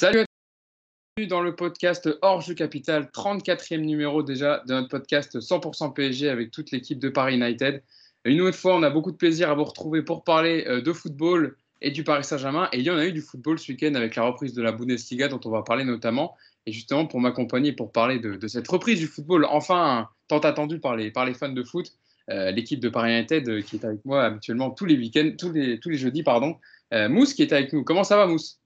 Salut à tous dans le podcast Hors Jeu Capital, 34e numéro déjà de notre podcast 100% PSG avec toute l'équipe de Paris United. Une nouvelle fois, on a beaucoup de plaisir à vous retrouver pour parler euh, de football et du Paris Saint-Germain. Et il y en a eu du football ce week-end avec la reprise de la Bundesliga dont on va parler notamment. Et justement, pour m'accompagner pour parler de, cette reprise du football, enfin tant attendue par les, fans de foot, euh, l'équipe de Paris United euh, qui est avec moi habituellement tous les week-ends, tous les jeudis, pardon. Mousse qui est avec nous. Comment ça va, Mousse?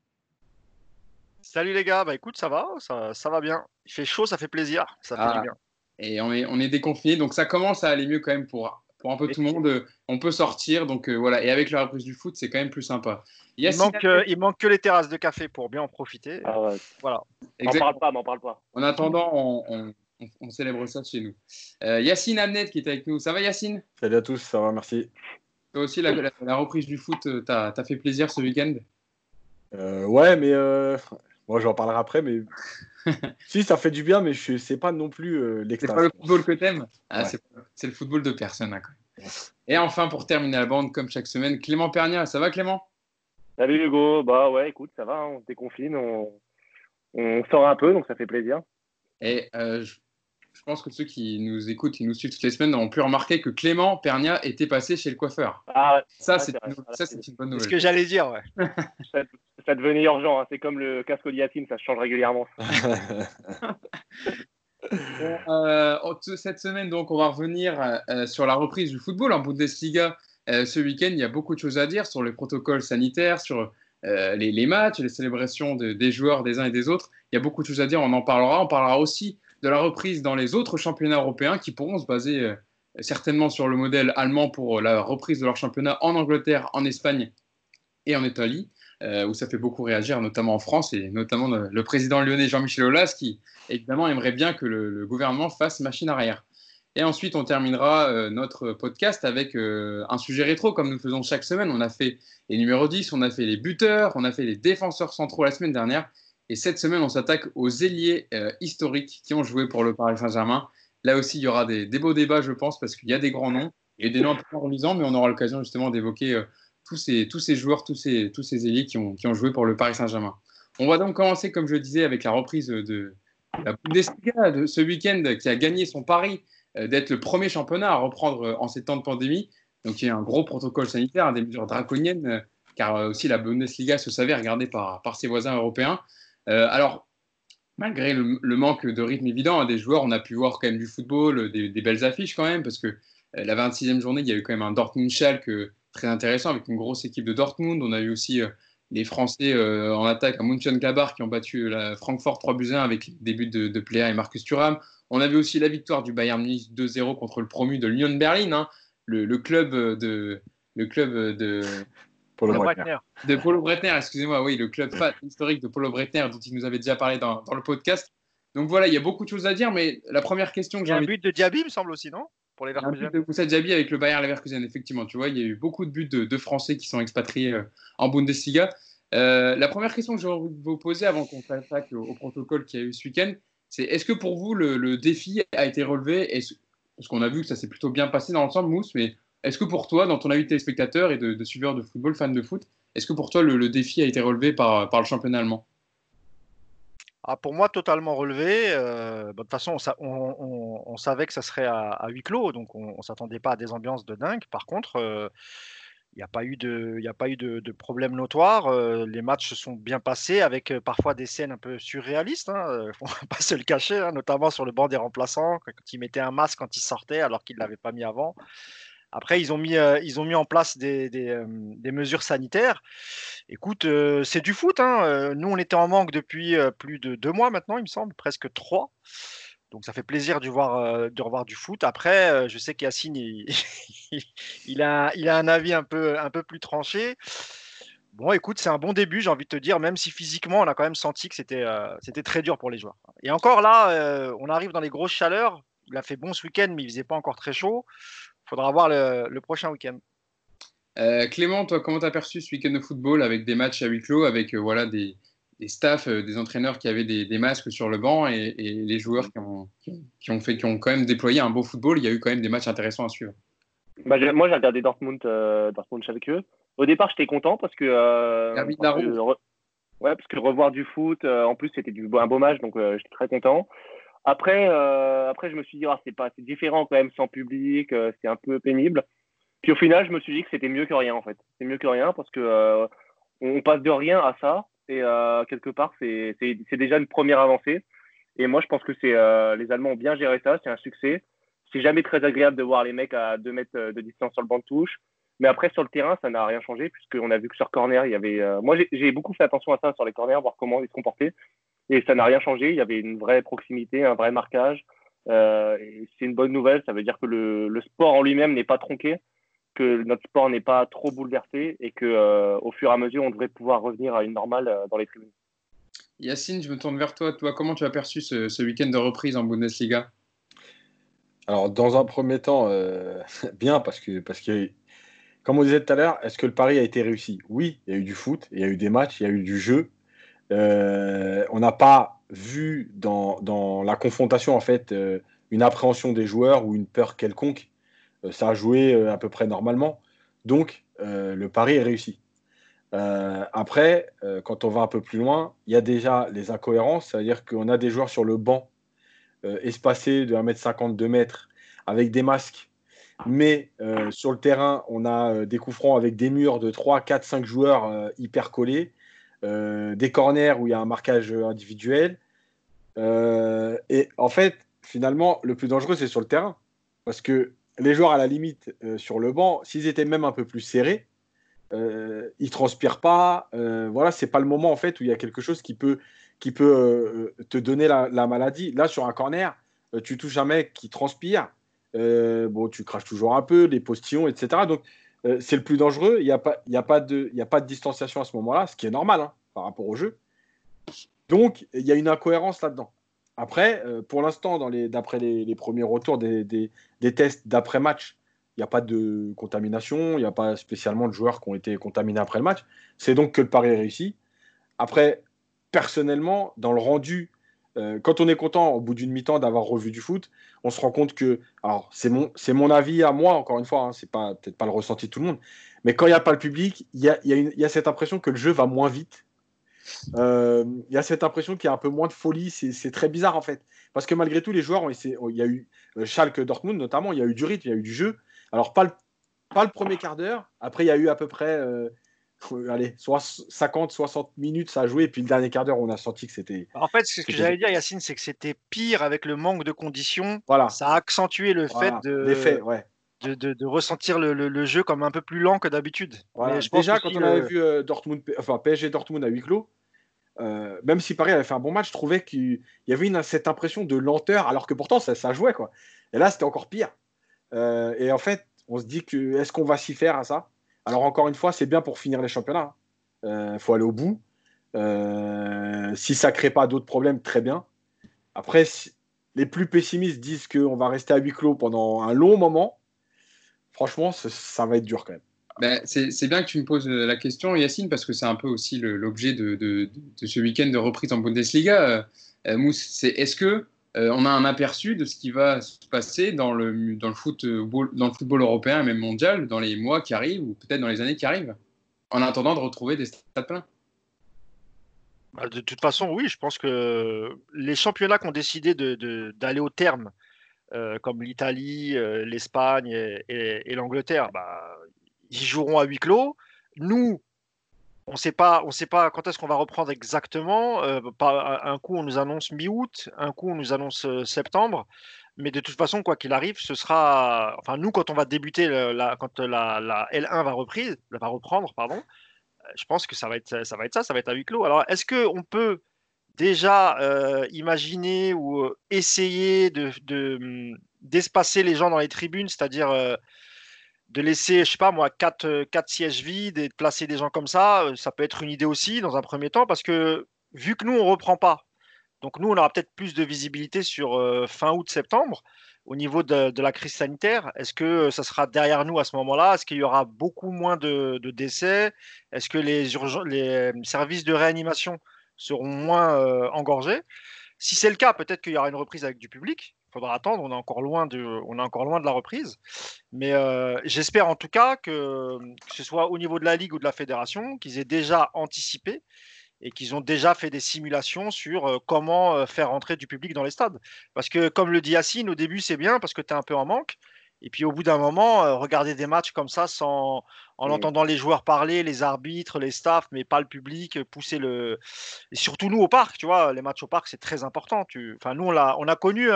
Salut les gars, bah écoute, ça va, ça, va bien. Il fait chaud, ça fait plaisir, ça fait ah. bien. Et on est, on est déconfiné, donc ça commence à aller mieux quand même pour, pour un peu tout le monde. On peut sortir, donc euh, voilà. Et avec la reprise du foot, c'est quand même plus sympa. Il, manque, euh, il manque que les terrasses de café pour bien en profiter. Ah voilà. On parle pas, on parle pas. En attendant, on, on, célèbre ça chez nous. Euh, Yacine Amnet qui est avec nous. Ça va Yacine? Salut à tous, ça va, merci. Toi aussi, la, la, reprise du foot, t'as as fait plaisir ce week-end? Ouais, mais moi, j'en parlerai après, mais si ça fait du bien, mais je sais pas non plus euh, C'est pas le football que t'aimes ah, C'est le football de personne. Hein, Et enfin, pour terminer la bande, comme chaque semaine, Clément Pernia. Ça va, Clément? Salut Hugo. Bah ouais, écoute, ça va. On déconfine, on... on sort un peu, donc ça fait plaisir. Et euh, je pense que ceux qui nous écoutent et nous suivent toutes les semaines ont pu remarquer que Clément Pernia était passé chez le coiffeur. Ah ouais. Ça, c'est une, bonne nouvelle. C'est ce que j'allais dire, ouais. ça, devenait urgent. Hein. C'est comme le casque Diatine, ça change régulièrement. Euh, cette semaine, donc, on va revenir euh, sur la reprise du football en Bundesliga. Euh, ce week-end, il y a beaucoup de choses à dire sur les protocoles sanitaires, sur les, les, matchs, les célébrations des joueurs des uns et des autres. Il y a beaucoup de choses à dire, on en parlera. On parlera aussi de la reprise dans les autres championnats européens qui pourront se baser euh, certainement sur le modèle allemand pour la reprise de leur championnat en Angleterre, en Espagne et en Italie, euh, où ça fait beaucoup réagir, notamment en France, et notamment le, président lyonnais Jean-Michel Aulas, qui évidemment aimerait bien que le, gouvernement fasse machine arrière. Et ensuite, on terminera euh, notre podcast avec un sujet rétro, comme nous faisons chaque semaine. On a fait les numéros 10, on a fait les buteurs, on a fait les défenseurs centraux la semaine dernière. Et cette semaine, on s'attaque aux ailiers euh, historiques qui ont joué pour le Paris Saint-Germain. Là aussi, il y aura des, beaux débats, je pense, parce qu'il y a des grands noms et des noms un peu relisants, mais on aura l'occasion justement d'évoquer euh, tous, ces, joueurs, tous ces, ailiers qui ont, joué pour le Paris Saint-Germain. On va donc commencer, comme je disais, avec la reprise de la Bundesliga de ce week-end qui a gagné son pari euh, d'être le premier championnat à reprendre en ces temps de pandémie. Donc, il y a un gros protocole sanitaire, des mesures draconiennes, car aussi la Bundesliga se savait regardée par ses voisins européens. Euh, alors, malgré le, manque de rythme évident hein, des joueurs, on a pu voir quand même du football, des, belles affiches quand même, parce que euh, la 26e journée, il y a eu quand même un Dortmund-Schalke très intéressant avec une grosse équipe de Dortmund. On a eu aussi euh, les Français en attaque à Mönchengladbach qui ont battu la Francfort 3 buts 1 avec des buts de, de Plea et Marcus Thuram. On avait aussi la victoire du Bayern Munich 2-0 contre le promu de Lyon Berlin, hein, le, club de le club de Polo Breitner. De Polo Breitner, excusez-moi, oui, le club fan historique de Polo Breitner dont il nous avait déjà parlé dans, le podcast. Donc voilà, il y a beaucoup de choses à dire, mais la première question que j'ai. un but de Diaby, me semble aussi, non? Pour les Un but de Moussa Diaby avec le Bayern Leverkusen, effectivement. Tu vois, il y a eu beaucoup de buts de, Français qui sont expatriés euh, en Bundesliga. Euh, la première question que je vais vous poser avant qu'on s'attaque au, au, protocole qu'il y a eu ce week-end, c'est est-ce que pour vous le, défi a été relevé? Parce qu'on a vu que ça s'est plutôt bien passé dans l'ensemble, Mousse, mais est-ce que pour toi, dans ton avis de téléspectateur et de, suiveur de football, fan de foot, est-ce que pour toi le, défi a été relevé par, le championnat allemand? Ah, Pour moi, totalement relevé. Euh, bah, de toute façon, on, savait que ça serait à, huis clos, donc on ne s'attendait pas à des ambiances de dingue. Par contre, euh, il n'y a pas eu de, de, problème notoire. Euh, les matchs se sont bien passés avec parfois des scènes un peu surréalistes. Hein, ne faut pas se le cacher, hein, notamment sur le banc des remplaçants, quand ils mettaient un masque quand ils sortaient alors qu'ils ne l'avaient pas mis avant. Après, ils ont mis, euh, ils ont mis en place des, euh, mesures sanitaires. Écoute, euh, c'est du foot. Hein. Nous, on était en manque depuis plus de deux mois maintenant, il me semble, presque trois. Donc ça fait plaisir de, voir, de revoir du foot. Après, je sais qu'Yacine, il, il, a, il a un avis un peu, un peu plus tranché. Bon, écoute, c'est un bon début, j'ai envie de te dire, même si physiquement, on a quand même senti que c'était c'était très dur pour les joueurs. Et encore là, on arrive dans les grosses chaleurs. Il a fait bon ce week-end, mais il faisait pas encore très chaud faudra voir le, prochain week-end. Euh, Clément, toi, comment tu as perçu ce week-end de football avec des matchs à huis clos, avec euh, voilà, des, des staffs, euh, des entraîneurs qui avaient des, masques sur le banc et, les joueurs qui ont, qui, ont, fait, qui ont quand même déployé un beau football Il y a eu quand même des matchs intéressants à suivre. Bah, moi, j'ai regardé Dortmund, Dortmund Schalke. Au départ, j'étais content parce que. Ouais, parce que revoir du foot, en plus, c'était un beau match, donc j'étais très content. Après, après, je me suis dit, ah, c'est différent quand même sans public, c'est un peu pénible. Puis au final, je me suis dit que c'était mieux que rien en fait. C'est mieux que rien parce que on passe de rien à ça et quelque part, c'est déjà une première avancée. Et moi, je pense que c'est les Allemands ont bien géré ça, c'est un succès c'est jamais très agréable de voir les mecs à 2 mètres euh, de distance sur le banc de touche. Mais après, sur le terrain, ça n'a rien changé, puisqu'on a vu que sur corner, il y avait. Euh, moi, j'ai beaucoup fait attention à ça sur les corners, voir comment ils se comportaient. Et ça n'a rien changé. Il y avait une vraie proximité, un vrai marquage. Euh, c'est une bonne nouvelle. Ça veut dire que le, le sport en lui-même n'est pas tronqué, que notre sport n'est pas trop bouleversé et que au fur et à mesure, on devrait pouvoir revenir à une normale dans les tribunes. Yacine, je me tourne vers toi. Toi, comment tu as perçu ce, ce week-end de reprise en Bundesliga? Alors, dans un premier temps, euh, bien, parce que, parce que, comme on disait tout à l'heure, est-ce que le pari a été réussi? Oui, il y a eu du foot, il y a eu des matchs, il y a eu du jeu. Euh, on n'a pas vu dans, la confrontation, en fait, euh, une appréhension des joueurs ou une peur quelconque. ça a joué à peu près normalement. Donc, le pari est réussi. après, quand on va un peu plus loin, il y a déjà les incohérences, c'est-à-dire qu'on a des joueurs sur le banc euh, espacé de 1m50, 2 mètres, avec des masques. Mais euh, sur le terrain, on a euh, des coups francs avec des murs de 3, 4, 5 joueurs hyper collés, des corners où il y a un marquage individuel. et en fait, finalement, le plus dangereux, c'est sur le terrain. Parce que les joueurs, à la limite, sur le banc, s'ils étaient même un peu plus serrés, euh, ils transpirent pas. voilà, c'est pas le moment en fait où il y a quelque chose qui peut qui peut euh, te donner la, maladie. Là, sur un corner, euh, tu touches un mec qui transpire. Euh, bon, tu craches toujours un peu, les postillons, etc. Donc, c'est le plus dangereux. Il n'y a, pas, a, pas de, a pas de distanciation à ce moment-là, ce qui est normal hein, par rapport au jeu. Donc, il y a une incohérence là-dedans. Après, pour l'instant, d'après les, les, premiers retours des, des, des tests d'après-match, il n'y a pas de contamination, il n'y a pas spécialement de joueurs qui ont été contaminés après le match. C'est donc que le pari est réussi. Après, personnellement, dans le rendu, euh, quand on est content au bout d'une mi-temps d'avoir revu du foot, on se rend compte que, alors c'est mon, c'est mon avis à moi, encore une fois, hein, c'est peut-être pas le ressenti de tout le monde, mais quand il n'y a pas le public, il y a, y a, cette impression que le jeu va moins vite. Euh, il y a cette impression qu'il y a un peu moins de folie, c'est, très bizarre en fait. Parce que malgré tout, les joueurs, ont il y a eu euh, Schalke Dortmund notamment, il y a eu du rythme, il y a eu du jeu. Alors pas le, pas le premier quart d'heure, après il y a eu à peu près allez, 50, 60 minutes ça a joué, et puis le dernier quart d'heure, on a senti que c'était. En fait, ce que j'allais dire, Yacine, c'est que c'était pire avec le manque de conditions. Voilà. Ça a accentué le fait de. ouais. De, de, ressentir le, le, jeu comme un peu plus lent que d'habitude. Déjà, quand on avait vu euh, Dortmund, enfin, PSG Dortmund à huis clos, euh, même si Paris avait fait un bon match, je trouvais qu'il y avait une, cette impression de lenteur, alors que pourtant ça, ça jouait. Quoi. Et là, c'était encore pire. Euh, et en fait, on se dit que est-ce qu'on va s'y faire à ça? Alors encore une fois, c'est bien pour finir les championnats. Il hein. euh, faut aller au bout. Euh, si ça ne crée pas d'autres problèmes, très bien. Après, les plus pessimistes disent qu'on va rester à huis clos pendant un long moment. Franchement, ça va être dur quand même. Ben, c'est bien que tu me poses la question, Yacine, parce que c'est un peu aussi l'objet de, ce week-end de reprise en Bundesliga. Euh, Mousse, c'est est-ce que euh, on a un aperçu de ce qui va se passer dans le, dans le, foot, euh, dans le football européen même mondial dans les mois qui arrivent ou peut-être dans les années qui arrivent, en attendant de retrouver des stades pleins. Bah, de toute façon, oui, je pense que les championnats qui ont décidé d'aller au terme, euh, comme l'Italie, l'Espagne et, l'Angleterre, bah, ils joueront à huis clos. Nous, on ne sait pas, on sait pas quand est-ce qu'on va reprendre exactement. Euh, un coup, on nous annonce mi-août, un coup, on nous annonce euh, septembre. Mais de toute façon, quoi qu'il arrive, ce sera. Enfin, nous, quand on va débuter, la, quand la, L1 va, reprise, va reprendre, pardon, euh, je pense que ça va être ça, va être ça, ça va être à huis clos. Alors, est-ce qu'on peut déjà imaginer ou essayer de, d'espacer les gens dans les tribunes, c'est-à-dire de laisser, je sais pas moi, quatre, euh, quatre sièges vides et de placer des gens comme ça, euh, ça peut être une idée aussi dans un premier temps, parce que vu que nous, on reprend pas, donc nous, on aura peut-être plus de visibilité sur euh, fin août, septembre, au niveau de, la crise sanitaire. Est-ce que ça sera derrière nous à ce moment-là? Est-ce qu'il y aura beaucoup moins de, décès? Est-ce que les, les services de réanimation seront moins engorgés? Si c'est le cas, peut-être qu'il y aura une reprise avec du public faudra attendre. On est encore loin de, on est encore loin la reprise. Mais euh, j'espère en tout cas que, ce soit au niveau de la ligue ou de la fédération, qu'ils aient déjà anticipé et qu'ils ont déjà fait des simulations sur comment faire entrer du public dans les stades. Parce que, comme le dit Yacine, au début, c'est bien parce que tu es un peu en manque. Et puis au bout d'un moment, regarder des matchs comme ça sans, en entendant les joueurs parler, les arbitres, les staffs, mais pas le public, pousser le. Et surtout nous au parc, tu vois, les matchs au parc, c'est très important. Tu... Enfin, nous, on a, on a connu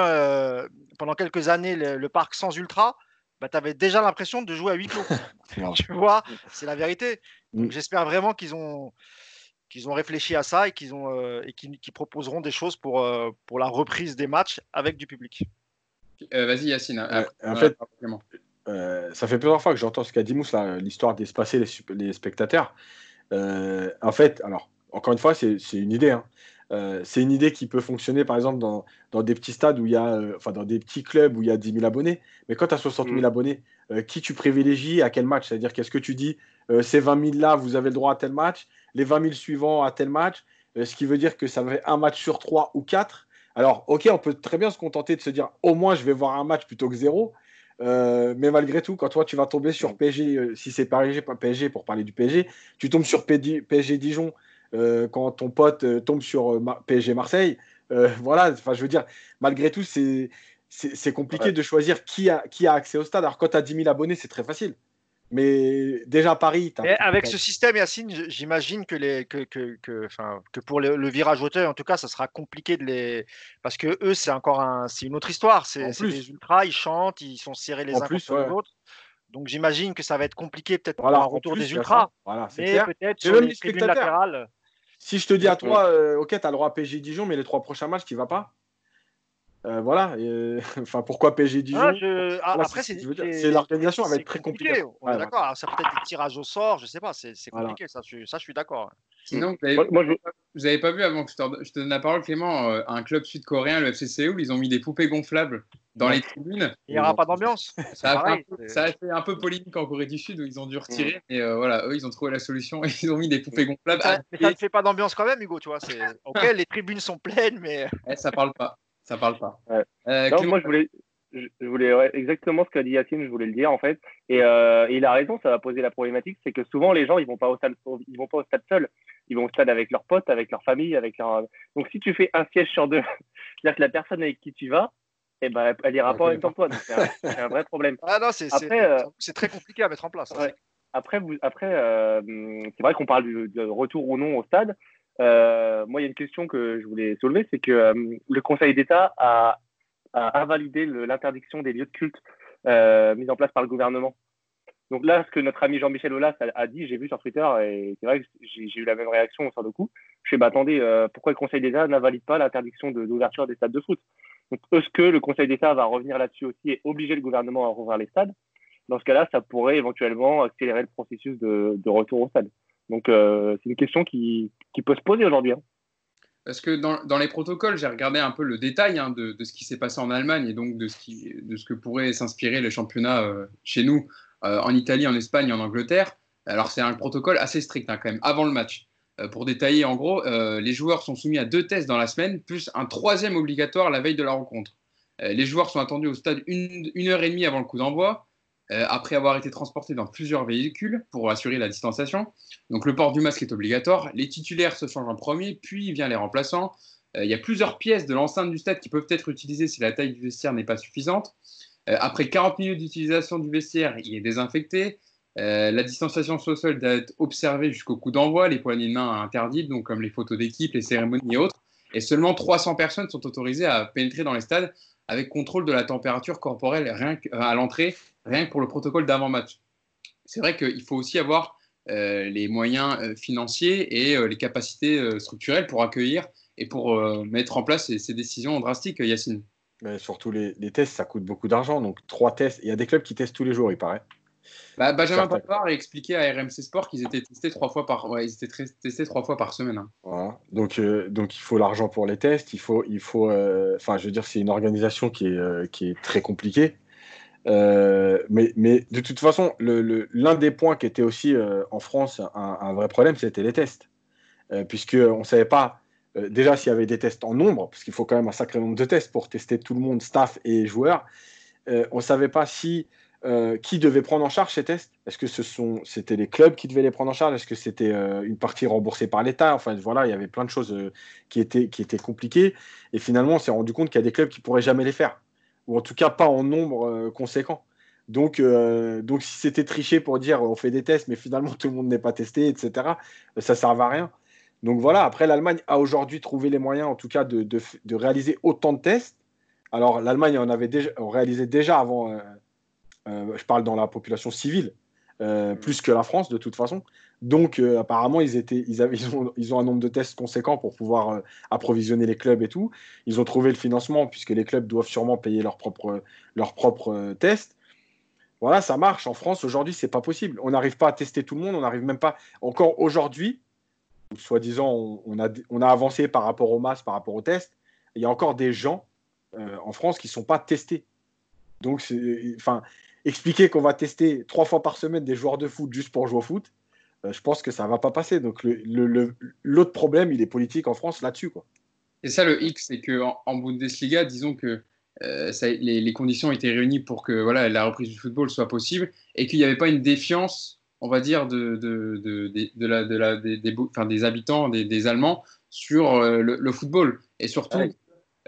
pendant quelques années le, parc sans ultra. Bah, tu avais déjà l'impression de jouer à huis clos. tu vois, c'est la vérité. Mmh. j'espère vraiment qu'ils ont, qu'ils ont réfléchi à ça et qu'ils ont euh, et qu'ils, proposeront des choses pour, euh, pour la reprise des matchs avec du public. Euh, vas-y Yacine. en fait, ça fait plusieurs fois que j'entends ce qu'a dit Mousse, l'histoire d'espacer les, les, spectateurs. en fait, alors, encore une fois, c'est, une idée. Hein. c'est une idée qui peut fonctionner, par exemple, dans, dans, des petits stades où il y a, enfin, dans des petits clubs où il y a 10 000 abonnés. Mais quand tu as 60 000 abonnés, qui tu privilégies à quel match? C'est-à-dire, qu'est-ce que tu dis Ces 20 000 là, vous avez le droit à tel match les 20 000 suivants à tel match, euh, ce qui veut dire que ça va être un match sur trois ou quatre. Alors, ok, on peut très bien se contenter de se dire au moins je vais voir un match plutôt que zéro. Euh, mais malgré tout, quand toi tu vas tomber sur PSG, euh, si c'est PSG, pas PSG pour parler du PSG, tu tombes sur PSG Dijon quand ton pote tombe sur PSG Marseille. voilà, enfin je veux dire, malgré tout, c'est c'est compliqué de choisir qui a, qui a accès au stade. Alors quand tu as 10 000 abonnés, c'est très facile. Mais déjà Paris. avec ce système, Yacine, j'imagine que, les, que, que, que, que pour le, virage hauteur, en tout cas, ça sera compliqué de les. Parce que eux, c'est encore un, c'est une autre histoire. C'est des ultras, ils chantent, ils sont serrés les uns contre les autres. Donc j'imagine que ça va être compliqué peut-être pour un retour des ultras. Voilà, mais peut-être sur les tribunes latérales. Si je te dis à toi, euh, ok, tu as le droit à PSG Dijon, mais les trois prochains matchs, tu vas pas euh, voilà. enfin, pourquoi PSG Dijon ah, ah, Après, c'est l'organisation, elle va être très compliquée. On est d'accord. Ça peut être des tirages au sort, je sais pas. C'est compliqué. Ça, je, ça, je suis d'accord. Sinon, vous n'avez pas vu avant que je te, donne la parole, Clément, euh, un club sud-coréen, le FC Séoul, ils ont mis des poupées gonflables dans les tribunes. Il n'y aura pas d'ambiance. Ça, ça, a fait un peu polémique en Corée du Sud où ils ont dû retirer. Et euh, voilà, eux, ils ont trouvé la solution et ils ont mis des poupées gonflables. Mais ça, ne fait pas d'ambiance quand même, Hugo. Tu vois, ok, les tribunes sont pleines, mais. Eh, ça parle pas. Ça parle pas. Euh, moi, je voulais, je voulais exactement ce qu'a dit Yacine, je voulais le dire en fait. Et, euh, il a raison, ça va poser la problématique, c'est que souvent les gens ils vont pas au stade, ils vont pas au stade seuls, ils vont au stade avec leurs potes, avec leur famille, avec leur... donc si tu fais un siège sur deux, c'est-à-dire que la personne avec qui tu vas, eh ben, elle ira pas en même temps que toi, c'est un, vrai problème. Ah non, c'est euh, très compliqué à mettre en place. Hein. Après, vous, après c'est vrai qu'on parle de retour ou non au stade. Euh, moi, il y a une question que je voulais soulever, c'est que euh, le Conseil d'État a, invalidé l'interdiction des lieux de culte euh, mise en place par le gouvernement. Donc là, ce que notre ami Jean-Michel Aulas a, dit, j'ai vu sur Twitter, et c'est vrai que j'ai eu la même réaction sur le coup. Je fais, bah, attendez, pourquoi le Conseil d'État n'invalide pas l'interdiction d'ouverture des stades de foot? Est-ce que le Conseil d'État va revenir là-dessus aussi et obliger le gouvernement à rouvrir les stades? Dans ce cas-là, ça pourrait éventuellement accélérer le processus de, de retour au stade. Donc, euh, c'est une question qui, qui, peut se poser aujourd'hui. Hein. Parce que dans, dans, les protocoles, j'ai regardé un peu le détail hein, de, de, ce qui s'est passé en Allemagne et donc de ce, qui, de ce que pourrait s'inspirer le championnat euh, chez nous, euh, en Italie, en Espagne, en Angleterre. Alors, c'est un protocole assez strict hein, quand même, avant le match. pour détailler, en gros, les joueurs sont soumis à deux tests dans la semaine, plus un troisième obligatoire la veille de la rencontre. les joueurs sont attendus au stade une, une heure et demie avant le coup d'envoi. Euh, après avoir été transportés dans plusieurs véhicules pour assurer la distanciation. Donc le port du masque est obligatoire. Les titulaires se changent en premier, puis vient les remplaçants. Euh, il y a plusieurs pièces de l'enceinte du stade qui peuvent être utilisées si la taille du vestiaire n'est pas suffisante. Euh, après 40 minutes d'utilisation du vestiaire, il est désinfecté. la distanciation social doit être observée jusqu'au coup d'envoi, les poignées de main interdites, donc comme les photos d'équipe, les cérémonies et autres. Et seulement 300 personnes sont autorisées à pénétrer dans les stades avec contrôle de la température corporelle rien à l'entrée rien que pour le protocole d'avant-match. C'est vrai qu'il faut aussi avoir euh, les moyens euh, financiers et euh, les capacités structurelles pour accueillir et pour mettre en place ces, décisions drastiques, Yacine. Mais surtout les, tests, ça coûte beaucoup d'argent. Donc trois tests. Il y a des clubs qui testent tous les jours, il paraît. Bah, Benjamin Pavard a expliqué à RMC Sport qu'ils étaient testés trois fois par, ils étaient testés trois fois par semaine. Hein. Voilà. Donc, donc il faut l'argent pour les tests. Il faut, il faut, enfin, je veux dire, c'est une organisation qui est, qui est très compliquée. Euh, mais, mais, de toute façon, l'un le, des points qui était aussi euh, en France un, vrai problème, c'était les tests. Euh, Puisqu'on ne savait pas déjà s'il y avait des tests en nombre, parce qu'il faut quand même un sacré nombre de tests pour tester tout le monde, staff et joueurs. on ne savait pas si euh, qui devait prendre en charge ces tests? Est-ce que ce c'était les clubs qui devaient les prendre en charge? Est-ce que c'était euh, une partie remboursée par l'État? Enfin voilà, il y avait plein de choses euh, qui, étaient, compliquées. Et finalement, on s'est rendu compte qu'il y a des clubs qui pourraient jamais les faire, ou en tout cas pas en nombre conséquent. Donc, si c'était triché pour dire on fait des tests, mais finalement tout le monde n'est pas testé, etc., ça ne servait à rien. Donc voilà, après l'Allemagne a aujourd'hui trouvé les moyens, en tout cas, de, réaliser autant de tests. Alors l'Allemagne en avait déjà réalisé déjà avant je parle dans la population civile, euh, mm. plus que la France de toute façon. Donc, euh, apparemment, ils, étaient, ils, avaient, ils, ont, un nombre de tests conséquent pour pouvoir approvisionner les clubs et tout. Ils ont trouvé le financement puisque les clubs doivent sûrement payer leurs propres, leurs propres tests. Voilà, ça marche. En France, aujourd'hui, c'est pas possible. On n'arrive pas à tester tout le monde. On n'arrive même pas. Encore aujourd'hui, soi-disant, on, a, on a avancé par rapport aux masses, par rapport aux tests. Il y a encore des gens en France qui ne sont pas testés. Donc, enfin, expliquer qu'on va tester trois fois par semaine des joueurs de foot juste pour jouer au foot, euh, je pense que ça ne va pas passer. Donc l'autre problème, il est politique en France là-dessus. Et ça, le X, c'est qu'en en Bundesliga, disons que euh, les, conditions étaient réunies pour que voilà, la reprise du football soit possible et qu'il n'y avait pas une défiance, on va dire, de, de, de, la, la, des, des, des, habitants, des, Allemands sur euh, le, football. Et surtout,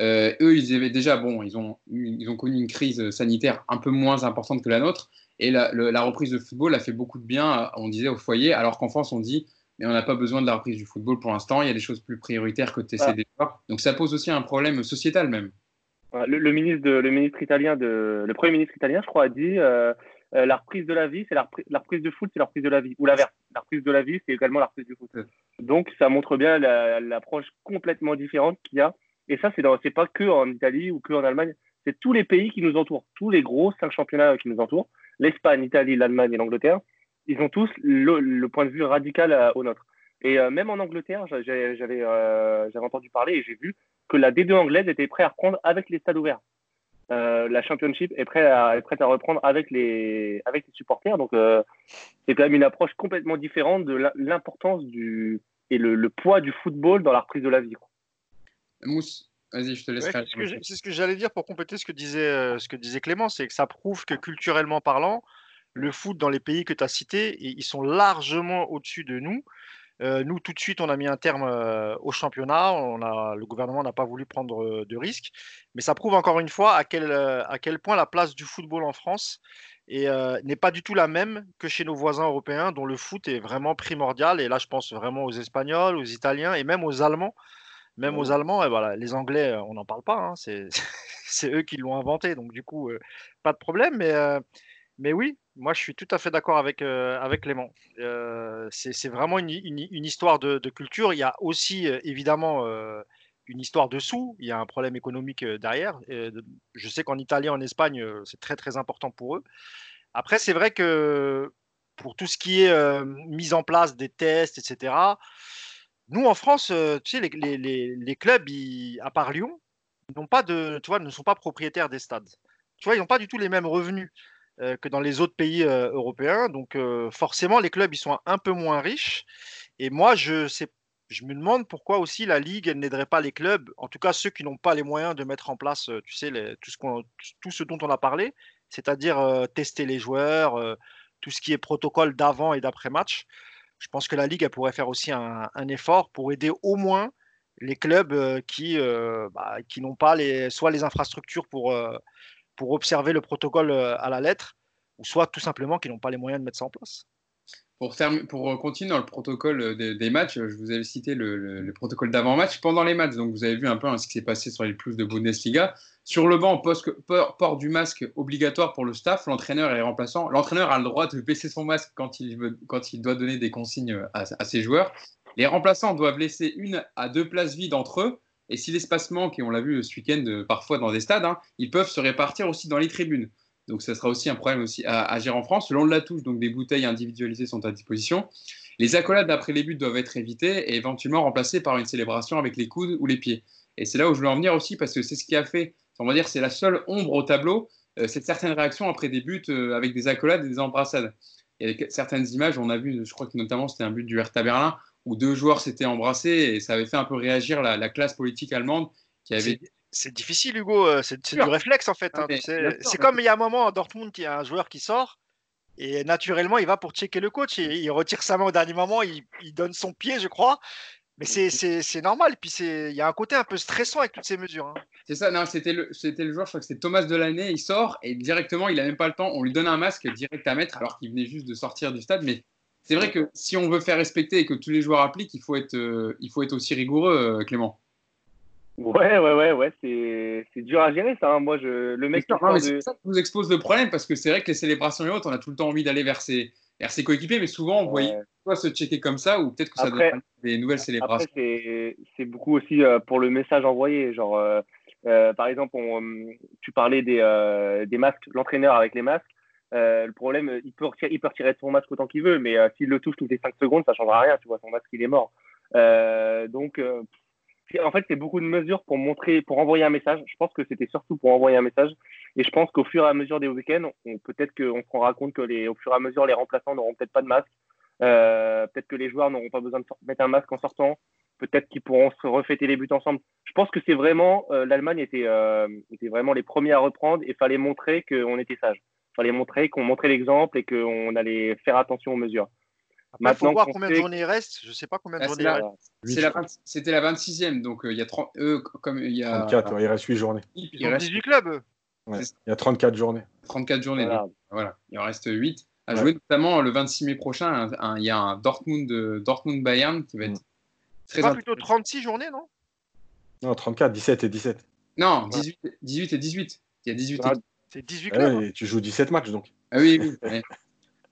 euh, eux, ils avaient déjà, bon, ils ont, ils ont connu une crise sanitaire un peu moins importante que la nôtre. Et la, reprise de football a fait beaucoup de bien, on disait, au foyer, alors qu'en France, on dit, mais on n'a pas besoin de la reprise du football pour l'instant, il y a des choses plus prioritaires que de tester des. Donc ça pose aussi un problème sociétal même. Le, ministre, de, le ministre italien, de, le premier ministre italien, je crois, a dit euh, euh, la reprise de la vie, c'est la, reprise de foot, c'est la reprise de la vie. Ou l'inverse, la reprise de la vie, c'est également la reprise du foot. Donc ça montre bien l'approche complètement différente qu'il y a et ça, c'est n'est pas que en Italie ou que en Allemagne, c'est tous les pays qui nous entourent, tous les gros cinq championnats qui nous entourent, l'Espagne, l'Italie, l'Allemagne et l'Angleterre, ils ont tous le, point de vue radical euh, au nôtre. Et euh, même en Angleterre, euh, j'avais entendu parler et j'ai vu que la D2 anglaise était prête à reprendre avec les stades ouverts. la Championship est prête à, reprendre avec les, avec les supporters. Donc, c'est quand même une approche complètement différente de l'importance et le, poids du football dans la reprise de la vie. Mousse, vas-y, je te laisse C'est ce que, j'allais dire pour compléter ce que disait, euh, ce que disait Clément, c'est que ça prouve que culturellement parlant, le foot dans les pays que tu as cités, ils sont largement au-dessus de nous. Euh, nous, tout de suite, on a mis un terme euh, au championnat. On a, le gouvernement n'a pas voulu prendre de risques. Mais ça prouve encore une fois à quel, à quel point la place du football en France n'est pas du tout la même que chez nos voisins européens, dont le foot est vraiment primordial. Et là, je pense vraiment aux Espagnols, aux Italiens et même aux Allemands, même aux Allemands, et voilà, les Anglais, on n'en parle pas, hein, c'est eux qui l'ont inventé, donc du coup, pas de problème. Mais, mais oui, moi je suis tout à fait d'accord avec, avec Clément. c'est vraiment une, une, histoire de, culture. Il y a aussi évidemment une histoire de sous, il y a un problème économique derrière. je sais qu'en Italie, en Espagne, c'est très très important pour eux. Après, c'est vrai que pour tout ce qui est mise en place des tests, etc., nous, en France, euh, tu sais, les, clubs, à part Lyon, n'ont pas tu vois, ne sont pas propriétaires des stades. Tu vois, ils n'ont pas du tout les mêmes revenus euh, que dans les autres pays euh, européens. Donc, forcément, les clubs, ils sont un peu moins riches. Et moi, je, me demande pourquoi aussi la Ligue n'aiderait pas les clubs, en tout cas ceux qui n'ont pas les moyens de mettre en place, tu sais, tout ce dont on a parlé, c'est-à-dire tester les joueurs, tout ce qui est protocole d'avant et d'après match je pense que la Ligue pourrait faire aussi un, effort pour aider au moins les clubs euh, qui, euh, bah, qui n'ont pas les, soit les infrastructures pour, euh, pour observer le protocole à la lettre, ou soit tout simplement qui n'ont pas les moyens de mettre ça en place. Pour, pour continuer dans le protocole des, matchs, je vous avais cité le, protocole d'avant-match pendant les matchs. Donc, vous avez vu un peu hein, ce qui s'est passé sur les plus de Bundesliga. Sur le banc, port, du masque obligatoire pour le staff, l'entraîneur et les remplaçants. L'entraîneur a le droit de baisser son masque quand il, doit donner des consignes à, ses joueurs. Les remplaçants doivent laisser une à deux places vides entre eux. Et si l'espacement, qui on l'a vu ce week-end euh, parfois dans des stades, hein, ils peuvent se répartir aussi dans les tribunes. Donc ça sera aussi un problème aussi à, gérer en France. Le long de la touche, donc des bouteilles individualisées sont à disposition. Les accolades après les buts doivent être évitées et éventuellement remplacées par une célébration avec les coudes ou les pieds. Et c'est là où je veux en venir aussi parce que c'est ce qui a fait, on va dire, c'est la seule ombre au tableau, euh, c'est certaines réactions après des buts euh, avec des accolades et des embrassades. Il y a certaines images, on a vu, je crois que notamment c'était un but du Hertha Berlin où deux joueurs s'étaient embrassés et ça avait fait un peu réagir la, classe politique allemande qui avait C'est difficile, Hugo. euh, C'est du réflexe, en fait. Hein, tu sais. C'est comme il y a un moment à Dortmund, il y a un joueur qui sort et naturellement, il va pour checker le coach. Et il retire sa main au dernier moment, il, il donne son pied, je crois. Mais c'est- c'est normal. Puis il y a un côté un peu stressant avec toutes ces mesures. hein. C'est ça, non, c'était le, joueur, je crois que c'était Thomas Delaney, il sort et directement, il a même pas le temps, on lui donne un masque direct à mettre alors qu'il venait juste de sortir du stade. Mais c'est vrai que si on veut faire respecter et que tous les joueurs appliquent, il faut être, euh, il faut être aussi rigoureux, euh, Clément. Ouais, ouais, ouais, ouais, c'est c'est dur à gérer ça. hein. Moi, je, le mec qui Non, sort mais de- c'est ça qui nous expose le problème parce que c'est vrai que les célébrations et autres, on a tout le temps envie d'aller vers ses, vers ses coéquipiers, mais souvent, on voyait Ouais. soit se checker comme ça ou peut-être que ça Après- donne des nouvelles Après, célébrations. c'est c'est beaucoup aussi euh, pour le message envoyé. Genre, euh, euh, par exemple, on, tu parlais des, des masques, l'entraîneur avec les masques. Euh, le problème, il peut, retirer, il peut retirer son masque autant qu'il veut, mais euh, s'il le touche toutes les 5 secondes, ça changera rien. Tu vois, son masque, il est mort. Euh, donc, en fait, c'est beaucoup de mesures pour montrer, pour envoyer un message. Je pense que c'était surtout pour envoyer un message. Et je pense qu'au fur et à mesure des week-ends, peut-être qu'on se rendra compte que au fur et à mesure, les remplaçants n'auront peut-être pas de masque. Euh, peut-être que les joueurs n'auront pas besoin de mettre un masque en sortant. Peut-être qu'ils pourront se refêter les buts ensemble. Je pense que c'est vraiment euh, l'Allemagne était, euh, était vraiment les premiers à reprendre et fallait montrer qu'on était sage. Fallait montrer qu'on montrait l'exemple et qu'on allait faire attention aux mesures. Après, il faut Maintenant voir combien de journées il reste. Je sais pas combien de Là, journées il reste. Voilà. C'est la 20 C'était la 26e, donc euh, il y a 30, eux, comme il y a 34, ouais, il reste 8 journées. il reste 18 clubs. Il y a 34 journées. 34 journées. Voilà. il en reste 8 à Ouais. jouer, notamment le 26 mai prochain. un- un- il y a un Dortmund, euh, Dortmund Bayern qui va être Mm. très C'est pas plutôt 36 journées, non? Non, 34, 17 et 17. Non, 18, 18 et 18. Il y a 18 Ah, équipes. C'est 18 Ah clubs. ouais, et tu joues 17 matchs donc. Ah oui, oui. oui.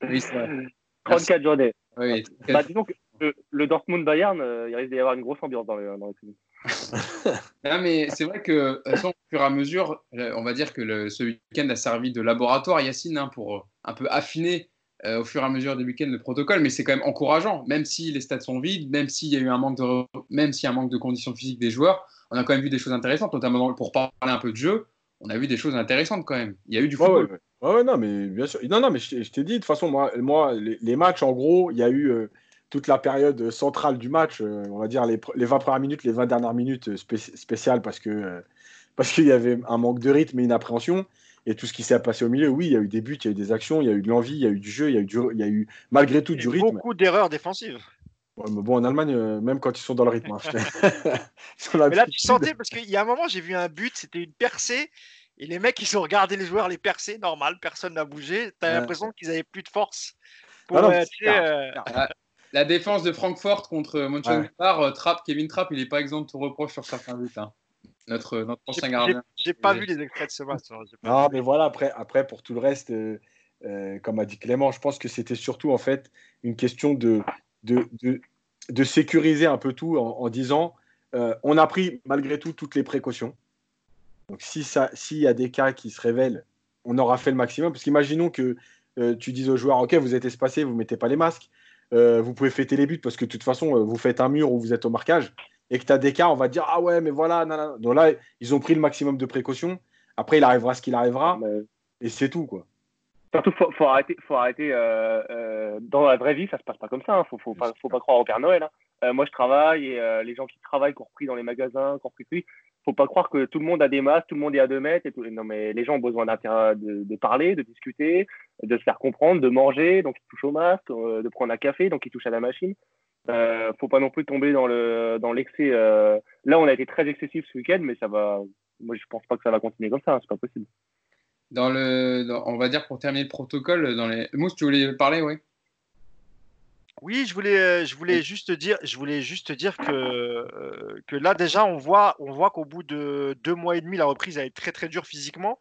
Oui, c'est vrai. 34 journées. Oui. Bah, disons que le, le Dortmund Bayern, euh, il risque d'y avoir une grosse ambiance dans le, dans le film. Non, mais c'est vrai que, au fur et à mesure, euh, on va dire que le- ce week-end a servi de laboratoire, Yacine, hein, pour euh, un peu affiner euh, au fur et à mesure des week-ends le protocole, mais c'est quand même encourageant, même si les stades sont vides, même s'il y a eu un manque de, même s'il y a un manque de conditions physiques des joueurs, on a quand même vu des choses intéressantes, notamment pour parler un peu de jeu, on a vu des choses intéressantes quand même. Il y a eu du football. ouais, ouais. Ouais, ouais, non, mais bien sûr. Non, non, mais je, t'ai- je t'ai dit, de toute façon, moi, moi les, les matchs, en gros, il y a eu euh, toute la période centrale du match, euh, on va dire les, les 20 premières minutes, les 20 dernières minutes euh, spé- spéciales parce que euh, parce qu'il y avait un manque de rythme et une appréhension. Et tout ce qui s'est passé au milieu, oui, il y a eu des buts, il y a eu des actions, il y a eu de l'envie, il y a eu du jeu, il y a eu, du, il y a eu malgré tout Et du rythme. Beaucoup d'erreurs défensives. Ouais, mais bon, en Allemagne, euh, même quand ils sont dans le rythme. hein, Mais là, tu sentais, parce qu'il y a un moment, j'ai vu un but, c'était une percée. Et les mecs, ils ont regardé les joueurs les percer, normal, personne n'a bougé. T'as Ouais. l'impression qu'ils avaient plus de force. Pour, Ah non, euh, euh, La, la défense de Francfort contre Mönchengladbach, euh, Trapp, Kevin Trapp, il n'est pas exempt de tout reproche sur certains buts. hein. Notre, notre ancien j'ai gardien. j'ai pas vu les extraits de ce match. hein, Non, vu. mais voilà, après, après pour tout le reste, euh, euh, comme a dit Clément, je pense que c'était surtout en fait une question de, de, de, de sécuriser un peu tout en, en disant euh, on a pris malgré tout toutes les précautions. Donc si ça, s'il y a des cas qui se révèlent, on aura fait le maximum. Parce qu'imaginons que euh, tu dises aux joueurs, ok, vous êtes espacés, vous mettez pas les masques, euh, vous pouvez fêter les buts parce que de toute façon, vous faites un mur ou vous êtes au marquage, et que tu as des cas, on va dire, ah ouais, mais voilà, nanana. donc là, ils ont pris le maximum de précautions. Après, il arrivera ce qu'il arrivera, Mais- et c'est tout, quoi. Surtout, faut, faut arrêter. Faut arrêter euh, euh, dans la vraie vie, ça se passe pas comme ça. Hein. Faut, faut pas, croire au Père Noël. hein. Euh, moi, je travaille et les gens qui travaillent, qui ont repris dans les magasins, qui ont repris faut pas croire que tout le monde a des masques, tout le monde est à 2 mètres. Non, mais les gens ont besoin de, parler, de discuter, de se faire comprendre, de manger, donc ils touchent au masque, de prendre un café, donc ils touchent à la machine. Euh, faut pas non plus tomber dans le dans l'excès. Là, on a été très excessif ce week-end, mais ça va. Moi, je pense pas que ça va continuer comme ça. hein. C'est pas possible. Dans le, on va dire pour terminer le protocole, dans les. Mousse, tu voulais parler, oui Oui, je voulais, euh, je voulais juste dire, je voulais juste dire que, euh, que là déjà on voit, on voit qu'au bout de deux mois et demi, la reprise a été très très dure physiquement.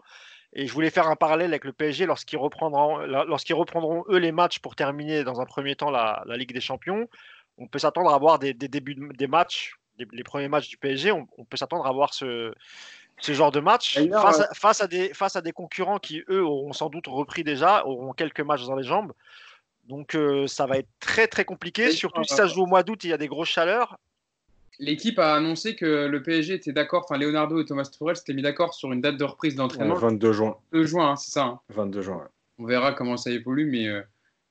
Et je voulais faire un parallèle avec le PSG lorsqu'ils reprendront, lorsqu'ils reprendront eux les matchs pour terminer dans un premier temps la, Ligue des Champions. On peut s'attendre à voir des, débuts de- des matchs, les premiers matchs du PSG. On, on peut s'attendre à voir ce, ce genre de match D'ailleurs, face à, face à des face à des concurrents qui eux auront sans doute repris déjà, auront quelques matchs dans les jambes. Donc euh, ça va être très très compliqué, surtout si euh, ça se joue au mois d'août et il y a des grosses chaleurs. L'équipe a annoncé que le PSG était d'accord, enfin Leonardo et Thomas Tuchel s'étaient mis d'accord sur une date de reprise Ouais, d'entraînement 22 juin. le 2 juin, hein, c'est ça. hein. 22 juin. ouais. On verra comment ça évolue, mais, euh,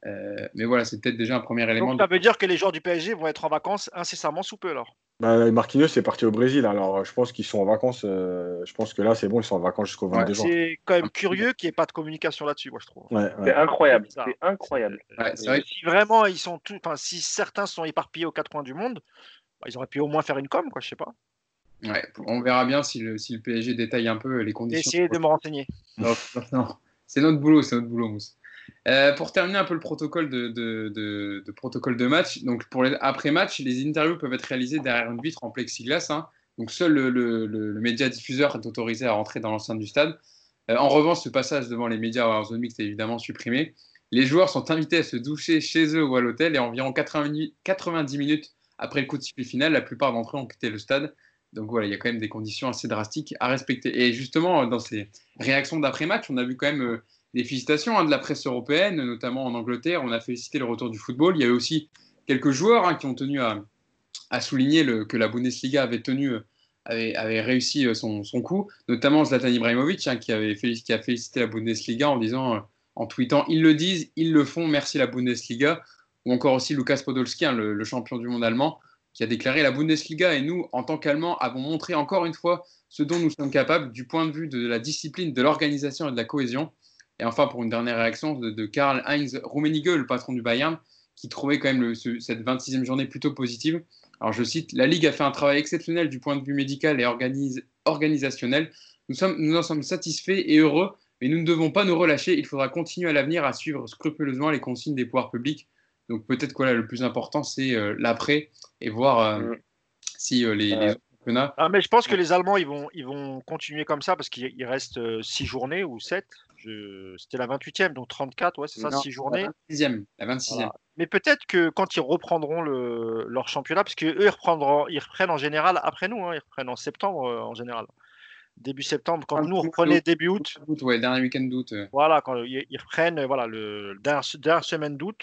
euh, mais voilà, c'est peut-être déjà un premier élément. Donc de- ça veut dire que les joueurs du PSG vont être en vacances incessamment sous peu alors. Bah, Marquinhos est parti au Brésil, alors je pense qu'ils sont en vacances. euh, je pense que là, c'est bon, ils sont en vacances jusqu'au 22 juin. C'est quand même curieux qu'il n'y ait pas de communication là-dessus, moi je trouve. Ouais, ouais. C'est incroyable. C'est incroyable. Vrai. Si vraiment ils sont tous, enfin si certains sont éparpillés aux quatre coins du monde, bah, ils auraient pu au moins faire une com, quoi, je sais pas. Ouais, on verra bien si le, si le PSG détaille un peu les conditions. essayé de me renseigner. Non, non, c'est notre boulot, c'est notre boulot, Mousse. Euh, pour terminer un peu le protocole de, protocole de match, donc pour les après-match, les interviews peuvent être réalisées derrière une vitre en plexiglas. hein. donc seul le, le- média diffuseur est autorisé à rentrer dans l'enceinte du stade. Euh, en revanche, ce passage devant les médias en zone mixte est évidemment supprimé. Les joueurs sont invités à se doucher chez eux ou à l'hôtel et environ 80 minutes- 90 minutes après le coup de sifflet final, la plupart d'entre eux ont quitté le stade. Donc voilà, il y a quand même des conditions assez drastiques à respecter. Et justement, dans ces réactions d'après-match, on a vu quand même euh, des félicitations hein, de la presse européenne, notamment en Angleterre. On a félicité le retour du football. Il y a eu aussi quelques joueurs hein, qui ont tenu à, souligner que la Bundesliga avait tenu, avait, réussi euh, son, coup, notamment Zlatan Ibrahimovic hein, qui, a félicité la Bundesliga en disant, euh, en tweetant, ils le disent, ils le font, merci la Bundesliga. Ou encore aussi Lukas Podolski, le champion du monde allemand, qui a déclaré la Bundesliga et nous, en tant qu'Allemands, avons montré encore une fois ce dont nous sommes capables du point de vue de la discipline, de l'organisation et de la cohésion. Et enfin, pour une dernière réaction de, de Karl-Heinz Rummenigge, le patron du Bayern, qui trouvait quand même le- ce- cette 26e journée plutôt positive. Alors je cite, La Ligue a fait un travail exceptionnel du point de vue médical et organisationnel. Nous, sommes, nous en sommes satisfaits et heureux, mais nous ne devons pas nous relâcher. Il faudra continuer à l'avenir à suivre scrupuleusement les consignes des pouvoirs publics. Donc peut-être que voilà, le plus important, c'est euh, l'après et voir euh, Mm. si euh, les, Ah, mais je pense que les Allemands, ils vont, ils vont continuer comme ça parce qu'il il reste 6 journées ou 7. C'était la 28e, donc 34, ouais, c'est ça, Non, 6 journées. La 26e. La 26e. Voilà. Mais peut-être que quand ils reprendront le, leur championnat, parce qu'eux, ils, reprendront- ils reprennent en général après nous, hein, ils reprennent en septembre euh, en général. Début septembre, quand Ah, nous on oui, reprenait oui. début août, Août, ouais, dernier week-end d'août. euh. voilà, quand ils, reprennent voilà, le dernière, dernière semaine d'août.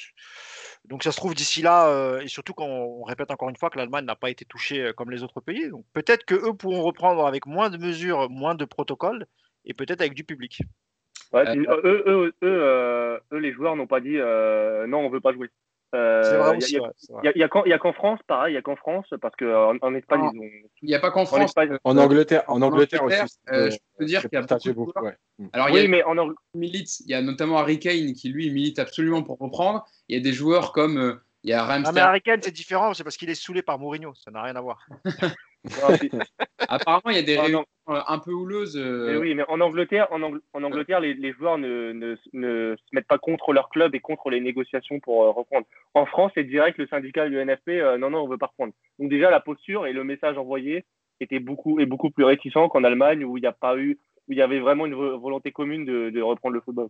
Donc ça se trouve d'ici là, euh, et surtout quand on, répète encore une fois que l'Allemagne n'a pas été touchée comme les autres pays. Donc peut-être que eux pourront reprendre avec moins de mesures, moins de protocoles, et peut-être avec du public. Ouais, Euh, puis, eux, eux, eux, euh, eux, les joueurs n'ont pas dit euh, non, on veut pas jouer. Euh, c'est vrai aussi. Il n'y a, qu'en- y a qu'en France, pareil, il n'y a qu'en France, parce qu'en en Espagne, Ah. ils ont. Il n'y a pas qu'en En France. Espagne. euh, En Angleterre, en Angleterre Angleterre, aussi. euh, je peux dire qu'il y a partagé beaucoup de beaucoup. ouais. Alors, il y a mais en milite, il y a notamment Harry Kane qui lui milite absolument pour reprendre. Il y a des joueurs comme euh, il y a Ah, mais Ramsey. Harry Kane, c'est différent, c'est parce qu'il est saoulé par Mourinho, ça n'a rien à voir. non, Apparemment, il y a des Ah, réunions euh, un peu houleuses. euh, mais oui, mais en Angleterre, en, Ang- en Angleterre, les, les joueurs ne, ne, ne se mettent pas contre leur club et contre les négociations pour euh, reprendre. En France, c'est direct le syndicat du NFP, euh, non, non, on veut pas reprendre. Donc déjà, la posture et le message envoyé était beaucoup est beaucoup plus réticent qu'en Allemagne où il n'y a pas eu, où il y avait vraiment une vo- volonté commune de, de reprendre le football.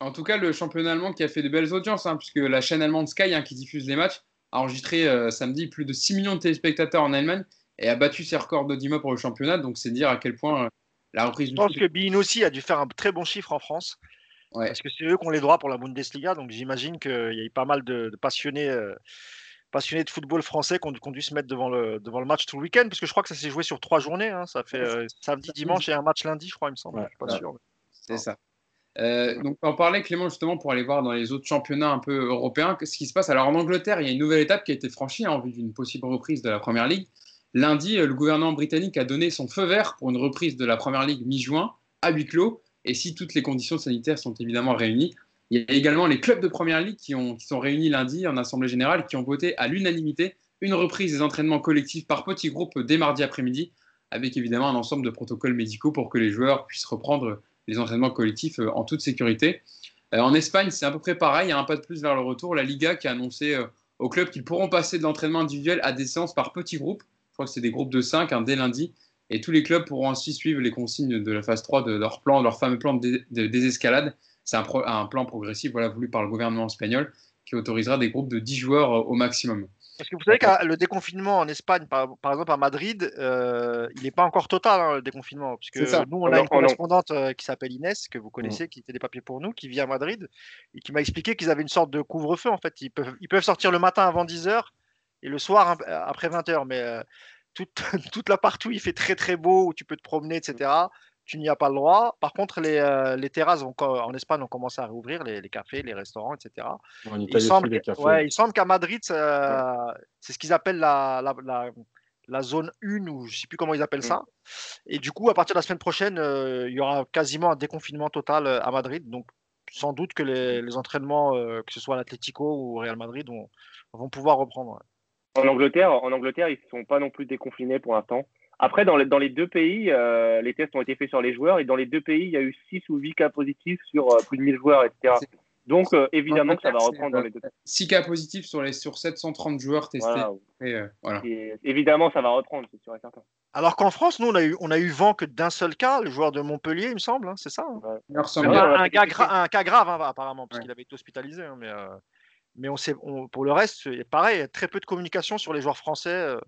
En tout cas, le championnat allemand qui a fait de belles audiences, hein, puisque la chaîne allemande Sky, hein, qui diffuse les matchs, a enregistré euh, samedi plus de 6 millions de téléspectateurs en Allemagne et a battu ses records d'audimat pour le championnat. Donc, c'est dire à quel point euh, la reprise Je pense que Bein aussi a dû faire un très bon chiffre en France. Ouais. Parce que c'est eux qui ont les droits pour la Bundesliga. Donc j'imagine qu'il y a eu pas mal de, de passionnés, euh, passionnés de football français qui ont, dû- se mettre devant le, devant le match tout le week-end. Parce que je crois que ça s'est joué sur trois journées. hein. Ça fait euh, samedi, dimanche et un match lundi, je crois, il me semble. Ouais, je suis pas ouais. sûr. C'est ça. Euh, donc, on parlait, Clément, justement, pour aller voir dans les autres championnats un peu européens ce qui se passe? Alors, en Angleterre, il y a une nouvelle étape qui a été franchie hein, en vue d'une possible reprise de la Première Ligue. Lundi, euh, le gouvernement britannique a donné son feu vert pour une reprise de la Première Ligue mi-juin à huis clos. Et si toutes les conditions sanitaires sont évidemment réunies, il y a également les clubs de Première Ligue qui, ont, sont réunis lundi en Assemblée Générale qui ont voté à l'unanimité une reprise des entraînements collectifs par petits groupes dès mardi après-midi, avec évidemment un ensemble de protocoles médicaux pour que les joueurs puissent reprendre les entraînements collectifs euh, en toute sécurité. Euh, en Espagne, c'est à peu près pareil, a un pas de plus vers le retour. La Liga qui a annoncé aux clubs qu'ils pourront passer de l'entraînement individuel à des séances par petits groupes. Je crois que c'est des groupes de 5 dès lundi. Et tous les clubs pourront ainsi suivre les consignes de la phase 3 de leur plan, de leur fameux plan de, dé- de désescalade. C'est un, pro- un plan progressif voilà, voulu par le gouvernement espagnol qui autorisera des groupes de 10 joueurs euh, au maximum. Parce que vous savez que le déconfinement en Espagne, par, par exemple à Madrid, euh, il n'est pas encore total hein, le déconfinement. Ça. nous, on Oh a non, une non. correspondante euh, qui s'appelle Inès, que vous connaissez, qui fait des papiers pour nous, qui vit à Madrid, et qui m'a expliqué qu'ils avaient une sorte de couvre-feu. En fait, ils peuvent, ils peuvent sortir le matin avant 10h et le soir un- après 20h. Mais euh, toute, toute la partie où il fait très très beau, où tu peux te promener, etc., tu n'y as pas le droit. Par contre, les, euh, les terrasses ont en Espagne ont commencé à rouvrir, les, les cafés, les restaurants, etc. En Il Italie semble, les que- cafés. ouais, il semble qu'à Madrid, c'est ce qu'ils appellent la, la, la- la zone 1 ou je sais plus comment ils appellent ça. Et du coup, à partir de la semaine prochaine, euh, il y aura quasiment un déconfinement total euh, à Madrid. Donc, sans doute que les, les entraînements, euh, que ce soit à l'Atlético ou au Real Madrid, vont pouvoir reprendre. En Angleterre, en Angleterre, ils ne sont pas non plus déconfinés pour l'instant. Après, dans les, dans les deux pays, euh, les tests ont été faits sur les joueurs et dans les deux pays, il y a eu 6 ou 8 cas positifs sur euh, plus de 1000 joueurs, etc. Donc, euh, évidemment que ça va reprendre dans les deux pays. 6 cas positifs sur, les, sur 730 joueurs testés. Voilà. Et, euh, voilà. Et évidemment, ça va reprendre, c'est sûr et certain. Alors qu'en France, nous, on a eu, on a eu vent que d'un seul cas, le joueur de Montpellier, il me semble, hein, c'est ça hein Il me un, gra- cas grave, hein, apparemment, parce Ouais. qu'il avait été hospitalisé. hein, mais euh, mais on sait, pour le reste, c'est pareil, il y a très peu de communication sur les joueurs français. euh.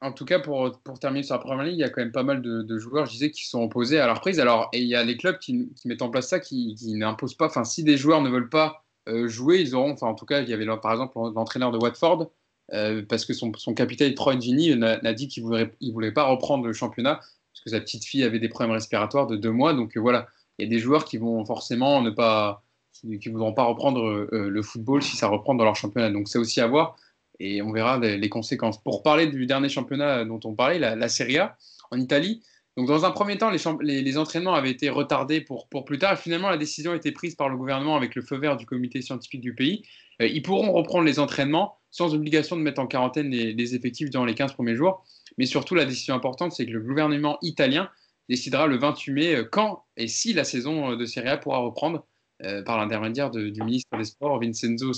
En tout cas, pour, pour terminer sur la première ligue, il y a quand même pas mal de, joueurs, je disais, qui sont opposés à la reprise. Alors, et il y a les clubs qui, mettent en place ça, qui, qui n'imposent pas. Enfin, si des joueurs ne veulent pas euh, jouer, ils auront. Enfin, en tout cas, il y avait par exemple l'entraîneur de Watford, euh, parce que son, son capitaine Troy Gini n'a dit qu'il ne voulait, voulait pas reprendre le championnat, parce que sa petite fille avait des problèmes respiratoires de deux mois. Donc voilà, il y a des joueurs qui vont forcément ne pas. Qui ne voudront pas reprendre euh, le football si ça reprend dans leur championnat. Donc c'est aussi à voir et on verra les, conséquences. Pour parler du dernier championnat dont on parlait, la, Serie A en Italie. Donc dans un premier temps, les, entraînements avaient été retardés pour, pour plus tard. Finalement, la décision a été prise par le gouvernement avec le feu vert du comité scientifique du pays. Euh, ils pourront reprendre les entraînements sans obligation de mettre en quarantaine les, effectifs durant les 15 premiers jours. Mais surtout, la décision importante, c'est que le gouvernement italien décidera le 28 mai euh, quand et si la saison euh, de Serie A pourra reprendre euh, par l'intermédiaire du ministre des Sports, Vincenzo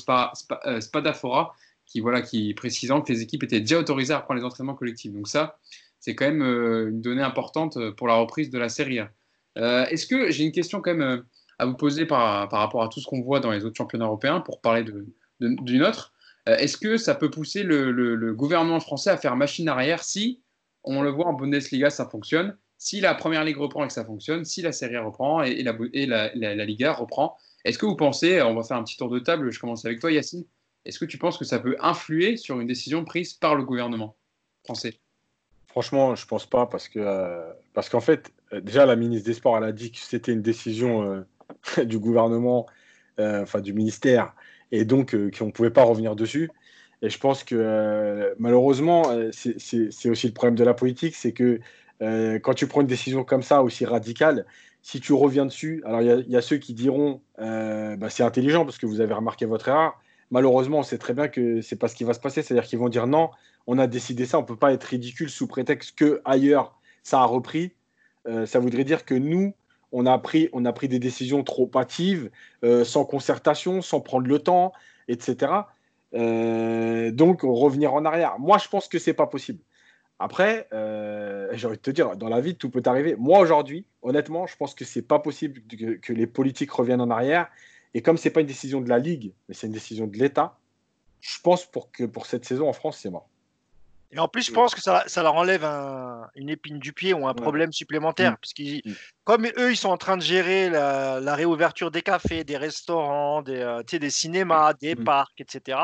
euh, Spadafora, qui, voilà, qui précisant que les équipes étaient déjà autorisées à reprendre les entraînements collectifs. Donc ça, c'est quand même euh, une donnée importante pour la reprise de la Serie A. Est-ce que j'ai une question quand même à vous poser par, par rapport à tout ce qu'on voit dans les autres championnats européens pour parler de- de- d'une autre Euh, Est-ce que ça peut pousser le gouvernement français à faire machine arrière si on le voit en Bundesliga, ça fonctionne, si la première ligue reprend et que ça fonctionne, si la Serie A reprend et, la, et la- Liga reprend Est-ce que vous pensez, on va faire un petit tour de table, je commence avec toi Yacine, est-ce que tu penses que ça peut influer sur une décision prise par le gouvernement français? Franchement, je pense pas parce que euh, parce qu'en fait, euh, déjà la ministre des Sports, a dit que c'était une décision euh, du gouvernement, euh, enfin du ministère, et donc euh, qu'on ne pouvait pas revenir dessus. Et je pense que euh, malheureusement, euh, c'est aussi le problème de la politique, c'est que euh, quand tu prends une décision comme ça, aussi radicale, si tu reviens dessus, alors il y a- ceux qui diront euh, bah, c'est intelligent parce que vous avez remarqué votre erreur. Malheureusement, on sait très bien que c'est pas ce qui va se passer, c'est-à-dire qu'ils vont dire non, on a décidé ça, on ne peut pas être ridicule sous prétexte que ailleurs ça a repris. Euh, ça voudrait dire que nous, on a pris, on a pris des décisions trop hâtives, sans concertation, sans prendre le temps, etc. Donc revenir en arrière. Moi, je pense que c'est pas possible. Après, euh, j'ai envie de te dire, dans la vie, tout peut arriver. Moi, aujourd'hui, honnêtement, je pense que c'est pas possible que, les politiques reviennent en arrière. Et comme c'est pas une décision de la Ligue, mais c'est une décision de l'État, je pense pour que pour cette saison en France, c'est mort. Et en plus, je pense que ça, ça leur enlève un- une épine du pied ou un problème supplémentaire. Mm. Puisqu'ils, Mm. comme eux, ils sont en train de gérer la, la réouverture des cafés, des restaurants, des, euh, des cinémas, des Mm. parcs, etc.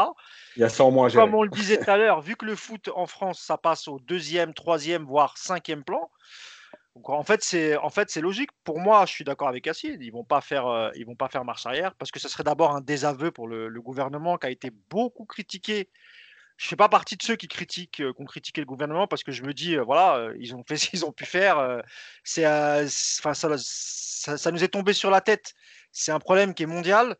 Il y a 100 mois. Comme on le disait tout à l'heure, vu que le foot en France, ça passe au deuxième, troisième, voire cinquième plan. Donc en fait, c'est en fait logique. Pour moi, je suis d'accord avec Acide. Ils vont pas faire, euh, ils vont pas faire marche arrière parce que ce serait d'abord un désaveu pour le, le gouvernement qui a été beaucoup critiqué. Je fais pas partie de ceux qui critiquent, euh, qui ont critiqué le gouvernement parce que je me dis, euh, voilà, euh, ils ont fait ce qu'ils ont pu faire. ça, nous est tombé sur la tête. C'est un problème qui est mondial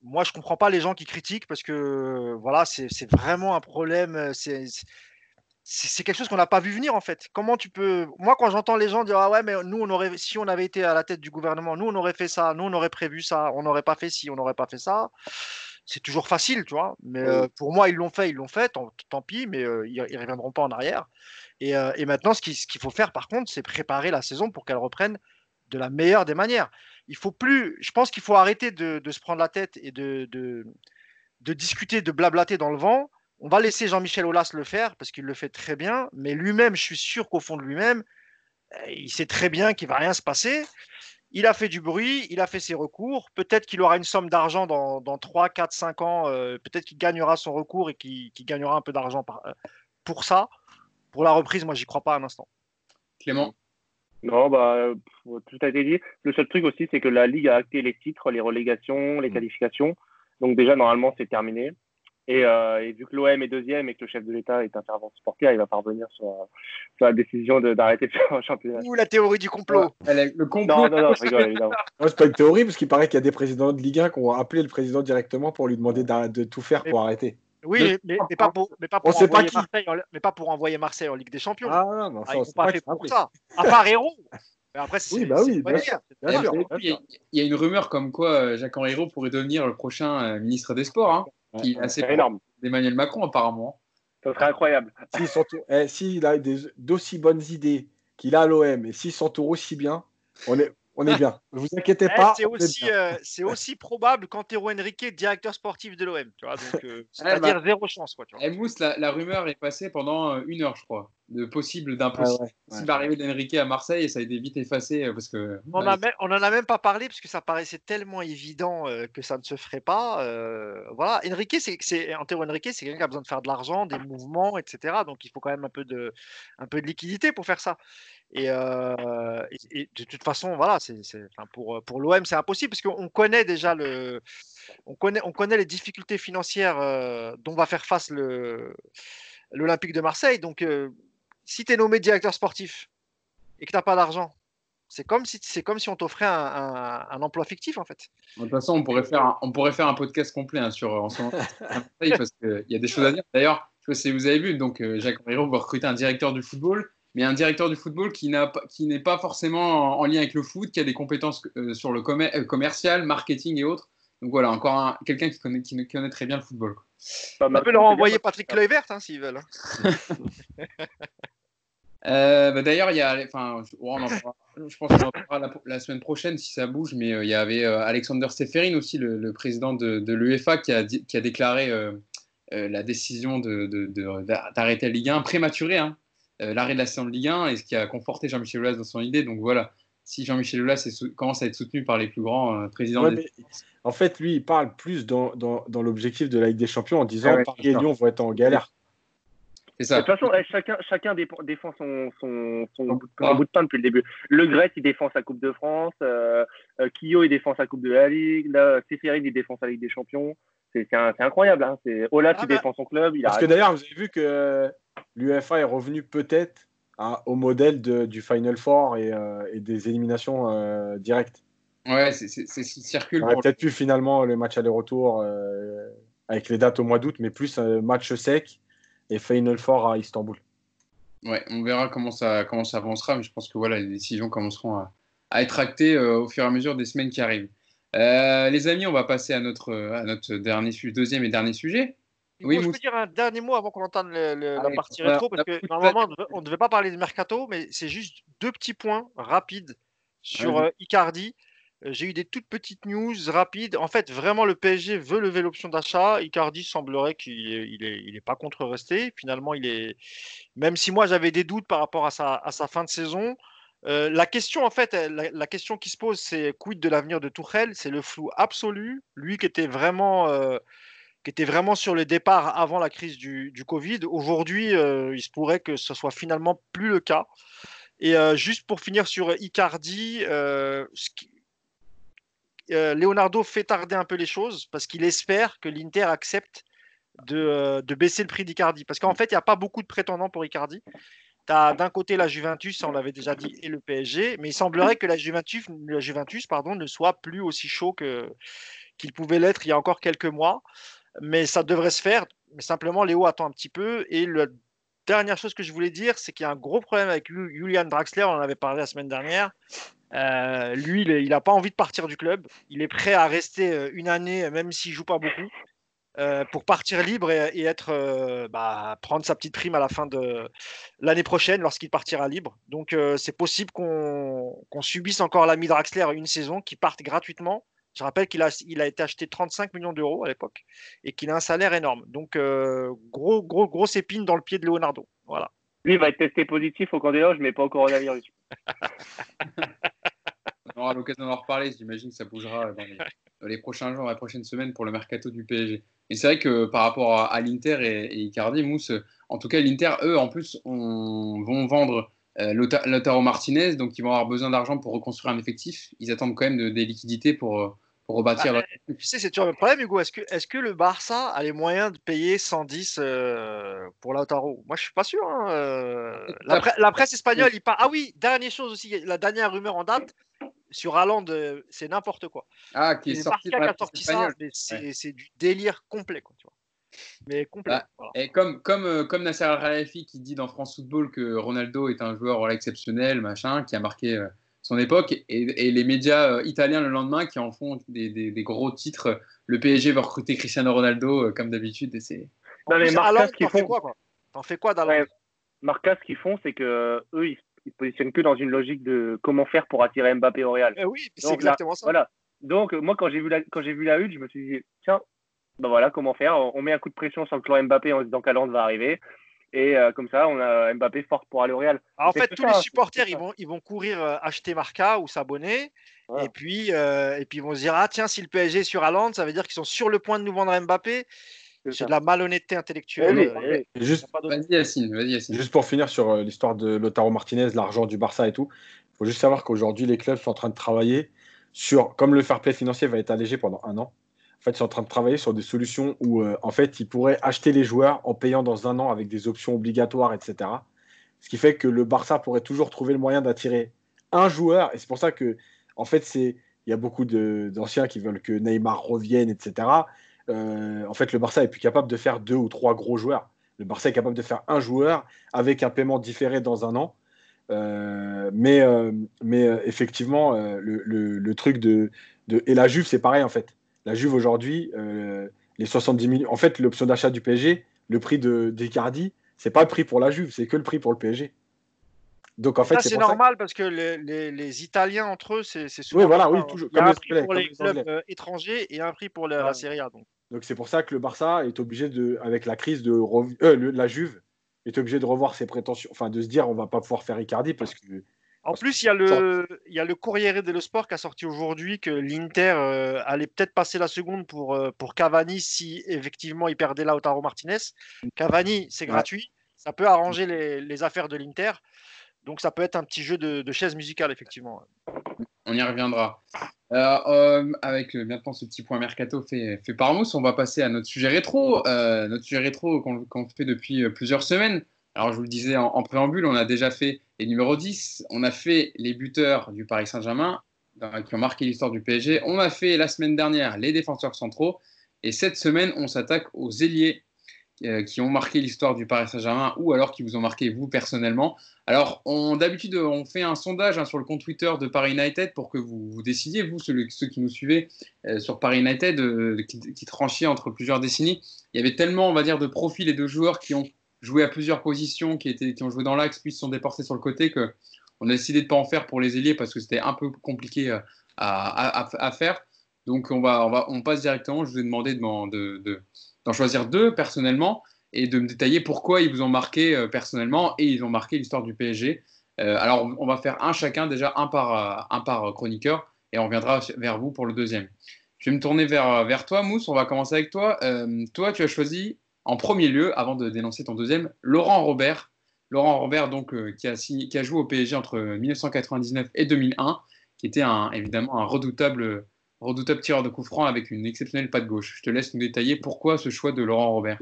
moi, je comprends pas les gens qui critiquent parce que voilà, c'est vraiment un problème. C'est quelque chose qu'on n'a pas vu venir en fait. Comment tu peux Moi, quand j'entends les gens dire ah ouais, mais nous si on avait été à la tête du gouvernement, nous on aurait fait ça, nous on aurait prévu ça, on n'aurait pas fait ci, on n'aurait pas fait ça. C'est toujours facile, tu vois. Mais euh, pour moi, ils l'ont fait, ils l'ont fait. Tant, tant pis, mais euh, ils, ils reviendront pas en arrière. Et, euh, et maintenant, ce qu'il faut faire, par contre, c'est préparer la saison pour qu'elle reprenne de la meilleure des manières. Il faut plus. Je pense qu'il faut arrêter de, de se prendre la tête et de, de, de discuter, de blablater dans le vent. On va laisser Jean-Michel Aulas le faire parce qu'il le fait très bien. Mais lui-même, je suis sûr qu'au fond de lui-même, il sait très bien qu'il va rien se passer. Il a fait du bruit, il a fait ses recours. Peut-être qu'il aura une somme d'argent dans, dans 3, 4, 5 ans. euh, Peut-être qu'il gagnera son recours et qu'il gagnera un peu d'argent par- euh, pour ça. Pour la reprise, moi, j'y crois pas un instant. Clément? Non, bah, euh, tout a été dit. Le seul truc aussi, c'est que la Ligue a acté les titres, les relégations, les Mm. qualifications. Donc déjà, normalement, c'est terminé. Et, euh, et vu que l'OM est deuxième et que le chef de l'État est un fervent supporter, il va parvenir sur, sur la décision de- d'arrêter de faire un championnat. Ou la théorie du complot. Elle est- Le complot. Non, non, non, je rigole, évidemment. Non, c'est pas une théorie, parce qu'il paraît qu'il y a des présidents de Ligue 1 qui ont appelé le président directement pour lui demander de tout faire pour arrêter. Oui, mais, pas pour, mais pas On pour sait pas envoyer qui. Marseille en, mais pas pour envoyer Marseille en Ligue des Champions. Ah non, non, Ah, ça, ils c'est sont pas fait pour ça. À part Héros. Mais après, c'est Oui, bah oui, bien sûr. Bien il y, a- sûr. il y a une rumeur comme quoi euh, Jacques Henriot pourrait devenir le prochain euh, ministre des Sports, hein, qui est assez C'est énorme. d'Emmanuel Macron apparemment. Ça serait incroyable. S'il s'entoure- eh, S'il a d'aussi bonnes idées qu'il a à l'OM et s'il s'entoure aussi bien, on est, on est bien. Ne vous inquiétez Eh, pas. c'est aussi, euh, c'est aussi probable qu'Antero Henrique est directeur sportif de l'OM. tu vois, donc, euh, C'est-à-dire zéro chance. Quoi, tu vois. Mousse, la, la rumeur est passée pendant euh, une heure, je crois, de possible, Ah d'impossible. ouais, S'il ouais. va arriver d'Enrique à Marseille, et ça a été vite effacé euh, parce que. On ouais, a même- on en a même pas parlé parce que ça paraissait tellement évident euh, que ça ne se ferait pas. euh, voilà, Enrique, c'est, c'est Antero Henrique, c'est quelqu'un qui a besoin de faire de l'argent, des mouvements, etc. Donc il faut quand même un peu de, un peu de liquidité pour faire ça. Et, euh, et- et de toute façon, voilà, c'est, pour, pour l'OM, c'est impossible parce qu'on connaît déjà le, on connaît, on connaît les difficultés financières euh, dont va faire face le, l'Olympique de Marseille. Donc euh, si tu es nommé directeur sportif et que tu n'as pas d'argent, c'est comme si c'est comme si on t'offrait un, un- un emploi fictif en fait. De toute façon, on pourrait faire un, on pourrait faire un podcast complet hein, sur en ce moment, parce qu'il y a des choses à dire. D'ailleurs, je sais pas si vous avez vu, donc euh, Jacques Henriot va recruter un directeur du football, mais un directeur du football qui n'a pas- qui n'est pas forcément en, en lien avec le foot, qui a des compétences euh, sur le commer- euh, commercial, marketing et autres. Donc voilà, encore un- quelqu'un qui connaît, qui connaît très bien le football. quoi. Pas On peut leur envoyer. Patrick Kluivert hein, s'ils veulent. Euh, bah, D'ailleurs, il y a, enfin, je, on en parlera- je pense qu'on en parlera la, la semaine prochaine si ça bouge, mais euh, il y avait euh, Alexander Seferin aussi, le, le président de, de l'UEFA, qui a, dit- qui a déclaré la décision d'arrêter la Ligue 1 prématurée, hein, l'arrêt de la saison de Ligue 1, et ce qui a conforté Jean-Michel Aulas dans son idée. Donc voilà, si Jean-Michel Aulas commence à être soutenu par les plus grands présidents Ouais, des- en fait, lui, il parle plus dans, dans, dans l'objectif de la Ligue des Champions en disant Ah ouais, Paris et d'accord. Lyon vont être en galère. C'est De ça. toute façon, eh, chacun, chacun défend son, son, son, Son bout, de- pain. son bout de pain depuis le début. Le Gret, il défend sa Coupe de France. Euh, euh, Kyo, il défend sa Coupe de la Ligue. Là, Seferin, il défend sa Ligue des Champions. C'est incroyable. Hein. C'est- Ola, Ah il bah- défend son club. Il a Parce que raison. d'ailleurs, vous avez vu que l'UEFA est revenu peut-être à- au modèle de- du Final Four et, euh, et des éliminations euh, directes. Ouais, c'est ce qui circule. On aurait peut-être pu finalement le match aller-retour euh, avec les dates au mois d'août, mais plus un match sec et Final Four à Istanbul. Ouais, on verra comment ça, comment ça avancera, mais je pense que voilà, les décisions commenceront à, à être actées euh, au fur et à mesure des semaines qui arrivent. Euh, les amis, on va passer à notre, à notre dernier, deuxième et dernier sujet. Oui, Moi, je peux dire un dernier mot avant qu'on entende le- le- la partie rétro, parce que normalement, on ne devait pas parler de mercato, mais c'est juste deux petits points rapides sur euh, Icardi. Euh, J'ai eu des toutes petites news rapides. En fait, vraiment, le PSG veut lever l'option d'achat. Icardi semblerait qu'il est, il est, il est pas contre rester. Finalement, il est, même si moi j'avais des doutes par rapport à sa, à sa fin de saison. euh, la question, en fait, la, question qui se pose, c'est quid de l'avenir de Tourelle C'est le flou absolu. Lui qui était vraiment, euh, qui était vraiment sur le départ avant la crise du, du Covid. Aujourd'hui, il se pourrait que ce soit finalement plus le cas. Et juste pour finir sur Icardi, ce qui- euh, Leonardo fait tarder un peu les choses parce qu'il espère que l'Inter accepte de, euh, baisser le prix d'Icardi. Parce qu'en fait, il n'y a pas beaucoup de prétendants pour Icardi. Tu as d'un côté la Juventus, on l'avait déjà dit, et le PSG, mais il semblerait que la Juventus, pardon, ne soit plus aussi chaud qu'il pouvait l'être il y a encore quelques mois. Mais ça devrait se faire. Mais simplement, Léo attend un petit peu. Et la dernière chose que je voulais dire, c'est qu'il y a un gros problème avec Ju- Julian Draxler. On en avait parlé la semaine dernière. Euh, lui, il n'a pas envie de partir du club. Il est prêt à rester euh, une année, même s'il joue pas beaucoup, euh, pour partir libre et, et être, euh, bah, prendre sa petite prime à la fin de l'année prochaine lorsqu'il partira libre. Donc, c'est possible qu'on subisse encore l'ami Draxler une saison, qui parte gratuitement. Je rappelle qu'il a, il a été acheté 35 millions d'euros à l'époque et qu'il a un salaire énorme. Donc, gros, gros, grosse épine dans le pied de Leonardo. Voilà. Lui, il va être testé positif au camp des loges, mais pas au coronavirus. On aura l'occasion d'en reparler. J'imagine que ça bougera dans les, dans les prochains jours, les prochaines semaines pour le mercato du PSG. Et c'est vrai que par rapport à, à l'Inter et, et Icardi, Mousse, en tout cas, l'Inter, eux, en plus, on- vont vendre euh, Lautaro Martinez, donc ils vont avoir besoin d'argent pour reconstruire un effectif. Ils attendent quand même de- des liquidités pour, euh, rebâtir. Bah, tu sais, c'est toujours le problème, Hugo. Est-ce que, est que le Barça a les moyens de payer 110 euh, pour Lautaro? Moi, je suis pas sûr. Hein, euh. la, presse espagnole, il parle. Ah oui, dernière chose aussi, la dernière rumeur en date sur Haaland, euh, c'est n'importe quoi. Ah, qui est sorti par ça, c'est du délire complet, quoi, tu vois. Mais complet. Bah, et comme, comme, comme Nasser Al-Khelaifi qui dit dans France Football que Ronaldo est un joueur exceptionnel, machin, qui a marqué son époque, et, les médias euh, italiens le lendemain qui en font des, gros titres. Le PSG va recruter Cristiano Ronaldo euh, comme d'habitude. Et c'est. Non, mais Marca, ce qu'ils font. Quoi, T'en fais quoi ouais, Marca, ce qu'ils font, c'est que eux, ils, se positionnent que dans une logique de comment faire pour attirer Mbappé au Real. Eh oui, c'est exactement ça. Voilà. Donc, moi, quand j'ai vu la, quand j'ai vu la je me suis dit, tiens, ben voilà, comment faire? On met un coup de pression sur le clan Mbappé en se disant qu'Aland va arriver. Et euh, comme ça, on a Mbappé fort pour aller au Real. en fait, tous les supporters, ils vont, ils vont courir euh, acheter Marca ou s'abonner. Et, puis, euh, et puis, ils vont se dire Ah, tiens, si le PSG est sur Hollande, ça veut dire qu'ils sont sur le point de nous vendre Mbappé. C'est de la malhonnêteté intellectuelle. juste, Juste pour finir sur l'histoire de Lotaro Martinez, l'argent du Barça et tout, il faut juste savoir qu'aujourd'hui, les clubs sont en train de travailler sur, comme le fair play financier va être allégé pendant un an, en fait, ils sont en train de travailler sur des solutions où, euh, en fait, ils pourraient acheter les joueurs en payant dans un an avec des options obligatoires, etc. Ce qui fait que le Barça pourrait toujours trouver le moyen d'attirer un joueur. Et c'est pour ça que, en fait, c'est il y a beaucoup d'anciens qui veulent que Neymar revienne, etc. Euh, en fait, le Barça est plus capable de faire deux ou trois gros joueurs. Le Barça est capable de faire un joueur avec un paiement différé dans un an. Euh, mais, mais effectivement, le, le, truc de, de, Et la Juve, c'est pareil, en fait. La Juve aujourd'hui, euh, les 70 millions. En fait, l'option d'achat du PSG, le prix de d'Icardi, c'est pas le prix pour la Juve, c'est que le prix pour le PSG. Donc en fait, c'est normal parce que les, Italiens entre eux, c'est souvent. Oui, voilà, oui, toujours. Il y a un prix pour les, clubs euh, étrangers et un prix pour la, Serie A. Donc. Donc c'est pour ça que le Barça est obligé de, avec la crise de euh, la Juve, est obligé de revoir ses prétentions, enfin de se dire on va pas pouvoir faire Icardi parce que en plus, il y, a le, il y a le Corriere dello Sport qui a sorti aujourd'hui que l'Inter euh, allait peut-être passer la seconde pour, euh, pour Cavani si effectivement il perdait Lautaro Martinez. Cavani, c'est gratuit. Ça peut arranger les, affaires de l'Inter. Donc ça peut être un petit jeu de, de chaise musicale, effectivement. On y reviendra. Euh, avec maintenant ce petit point mercato fait, par Mousse, on va passer à notre sujet rétro. notre sujet rétro qu'on fait depuis plusieurs semaines. Alors, je vous le disais en, préambule, on a déjà fait les numéros 10, on a fait les buteurs du Paris Saint-Germain qui ont marqué l'histoire du PSG, on a fait la semaine dernière les défenseurs centraux, et cette semaine, on s'attaque aux ailiers euh, qui ont marqué l'histoire du Paris Saint-Germain ou alors qui vous ont marqué vous personnellement. Alors, d'habitude, on fait un sondage hein, sur le compte Twitter de Paris United pour que vous, décidiez, vous, ceux, qui nous suivez euh, sur Paris United, euh, qui, qui tranchait entre plusieurs décennies. Il y avait tellement, on va dire, de profils et de joueurs qui ont joué à plusieurs positions, qui, ont joué dans l'axe, puis se sont déportés sur le côté, que on a décidé de ne pas en faire pour les ailiers parce que c'était un peu compliqué euh, à, faire. Donc on, passe directement. Je vous ai demandé de, choisir deux personnellement et de me détailler pourquoi ils vous ont marqué euh, personnellement et ils ont marqué l'histoire du PSG. Euh, alors on va faire un chacun, déjà un par, un par chroniqueur et on reviendra vers vous pour le deuxième. Je vais me tourner vers, toi, Mousse. On va commencer avec toi. toi, tu as choisi en premier lieu, avant de dénoncer ton deuxième, Laurent Robert. Laurent Robert, donc, euh, qui, a qui, a joué au PSG entre 1999 et 2001, qui était évidemment un redoutable, redoutable tireur de coups francs avec une exceptionnelle patte gauche. Je te laisse nous détailler pourquoi ce choix de Laurent Robert.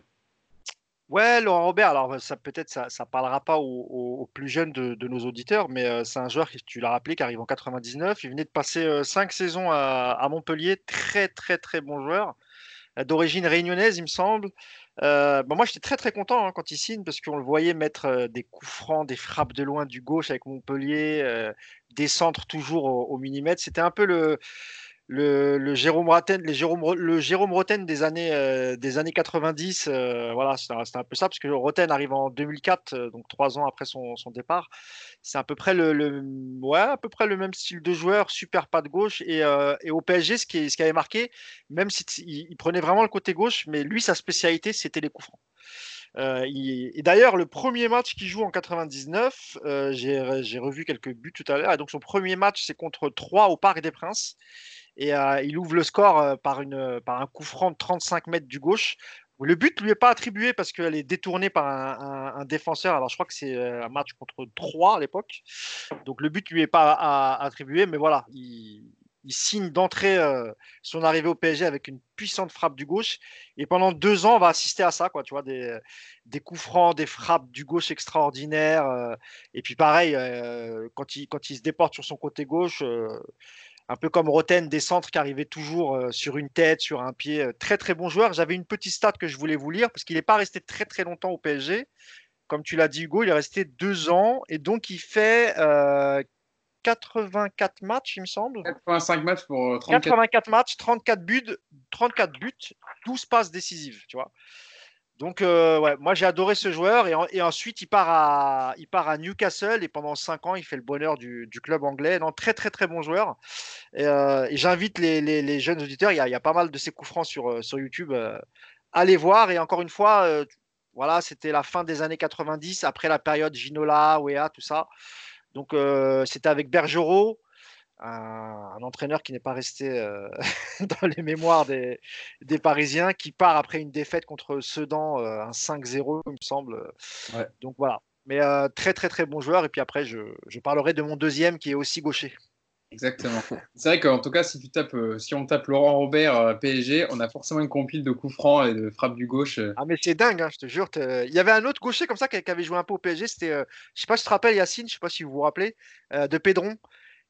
Ouais, Laurent Robert, alors ça peut-être ça, ça parlera pas aux, plus jeunes de, nos auditeurs, mais euh, c'est un joueur qui, tu l'as rappelé, qui arrive en 99. Il venait de passer euh, cinq saisons à, Montpellier, très très très bon joueur, d'origine réunionnaise, il me semble. Euh, bah, moi, j'étais très très content hein, quand il signe parce qu'on le voyait mettre euh, des coups francs, des frappes de loin du gauche avec Montpellier, euh, des centres toujours au millimètre. C'était un peu le, le, Jérôme Roten, les le Jérôme des années, euh, des années 90, euh, voilà, c'est un, peu ça, parce que Roten arrive en 2004, euh, donc trois ans après son, départ. C'est à peu près le, ouais, à peu près le même style de joueur, super pas de gauche. Et, et au PSG, ce qui, ce qui avait marqué, même s'il il prenait vraiment le côté gauche, mais lui, sa spécialité, c'était les coups francs. et d'ailleurs, le premier match qu'il joue en 99, j'ai revu quelques buts tout à l'heure. Et donc, son premier match, c'est contre 3 au Parc des Princes et euh, il ouvre le score euh, par, une, par un coup franc de 35 mètres du gauche. Le but lui est pas attribué parce qu'elle est détournée par un, défenseur. Alors, je crois que c'est euh, un match contre 3 à l'époque. Donc, le but lui est pas attribué, mais voilà, il, il signe d'entrée son arrivée au PSG avec une puissante frappe du gauche. Et pendant deux ans, on va assister à ça, quoi. Tu vois, des, des coups francs, des frappes du gauche extraordinaires. et puis pareil, quand, il, quand il se déporte sur son côté gauche, un peu comme Roten, des centres qui arrivaient toujours sur une tête, sur un pied. Très très bon joueur. J'avais une petite stat que je voulais vous lire parce qu'il n'est pas resté très très longtemps au PSG. Comme tu l'as dit, Hugo, il est resté deux ans et donc il fait 84 matchs, il me semble. 85 matchs pour 34. 84 matchs, 34 buts, 34 buts, 12 passes décisives, tu vois. Donc, euh, ouais, moi j'ai adoré ce joueur et, ensuite il part, à, il part à Newcastle et pendant 5 ans il fait le bonheur du, club anglais. Non, très très très bon joueur. Et, euh, j'invite les, jeunes auditeurs, il y, a, pas mal de ces coups francs sur, euh, sur YouTube, allez voir. Et encore une fois, voilà, c'était la fin des années 90, après la période Ginola, Wea, tout ça. Donc, c'était avec Bergerot, un, entraîneur qui n'est pas resté euh, dans les mémoires des, Parisiens, qui part après une défaite contre Sedan, euh, un 5-0, il me semble. Donc voilà. Mais très, très, très bon joueur. Et puis après, je, parlerai de mon deuxième qui est aussi gaucher. Exactement. C'est vrai qu'en tout cas, si, tu tapes, si on tape Laurent Robert PSG, on a forcément une compile de coups francs et de frappes du gauche. Ah, mais c'est dingue, hein, je te jure. Il y avait un autre gaucher comme ça qui avait joué un peu au PSG. C'était, je sais pas si tu te rappelles, Yacine, je sais pas si vous vous rappelez, de Pédron,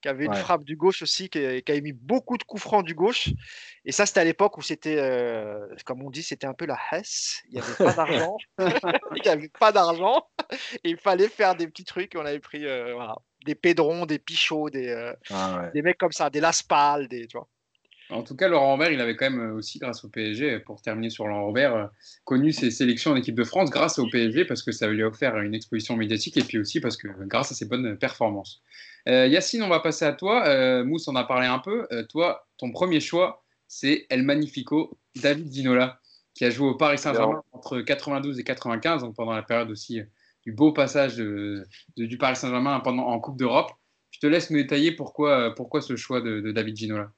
qui avait une frappe du gauche aussi, qui, qui, avait mis beaucoup de coups francs du gauche. Et ça, c'était à l'époque où c'était, comme on dit, c'était un peu la Hesse. Il n'y avait pas d'argent. il n'y avait pas d'argent. il fallait faire des petits trucs. On avait pris, voilà des Pédrons, des Pichots, des, euh, ah des mecs comme ça, des Laspal, des, tu vois. En tout cas, Laurent Robert, il avait quand même euh, aussi, grâce au PSG, pour terminer sur Laurent Robert, euh, connu ses sélections en équipe de France grâce au PSG parce que ça lui a offert une exposition médiatique et puis aussi parce que grâce à ses bonnes performances. Yacine, on va passer à toi. Mousse en a parlé un peu. toi, ton premier choix, c'est El Magnifico, David Dinola, qui a joué au Paris Saint-Germain entre 92 et 95, donc pendant la période aussi du beau passage de, du Paris Saint-Germain en Coupe d'Europe. Je te laisse me détailler pourquoi, pourquoi ce choix de, David Ginola.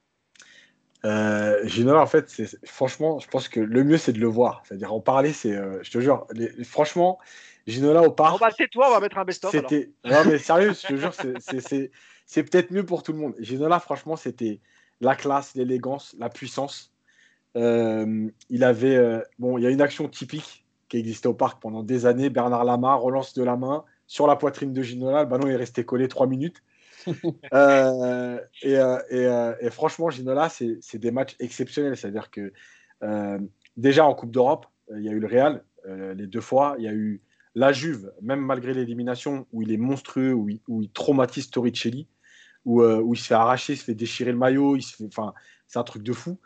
Euh, Ginola, en fait, franchement, je pense que le mieux, c'est de le voir. C'est-à-dire en parler, c'est, euh, je te jure, franchement, Ginola au parc. On va toi, on va mettre un best-of. C'était, non mais sérieux, je te jure, c'est peut-être mieux pour tout le monde. Ginola, franchement, c'était la classe, l'élégance, la puissance. Euh, il avait, euh, bon, il y a une action typique qui existait au parc pendant des années. Bernard Lama relance de la main sur la poitrine de Ginola. Le ballon est resté collé trois minutes. Euh, euh, euh, et, franchement, Ginola, c'est des matchs exceptionnels. C'est-à-dire que déjà en Coupe d'Europe, il y a eu le Real les deux fois. Il y a eu la Juve, même malgré l'élimination, où il est monstrueux, où il, traumatise Torricelli, où, où, il se fait arracher, il se fait déchirer le maillot. Enfin, c'est un truc de fou.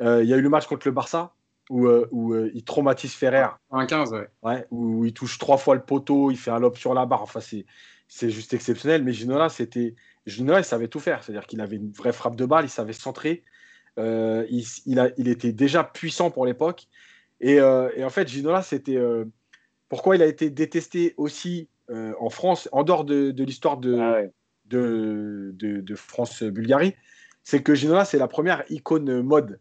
il y a eu le match contre le Barça, où, euh, euh, il traumatise Ferrer. Un 15, ouais. Où, il touche trois fois le poteau, il fait un lob sur la barre. Enfin, c'est juste exceptionnel. Mais Ginola, c'était. Ginola, il savait tout faire. C'est-à-dire qu'il avait une vraie frappe de balle, il savait centrer. Euh, il, il, a, il, était déjà puissant pour l'époque. Et, et, en fait, Ginola, c'était. Pourquoi il a été détesté aussi en France, en dehors de, de l'histoire de, ah de, de, de France-Bulgarie C'est que Ginola, c'est la première icône mode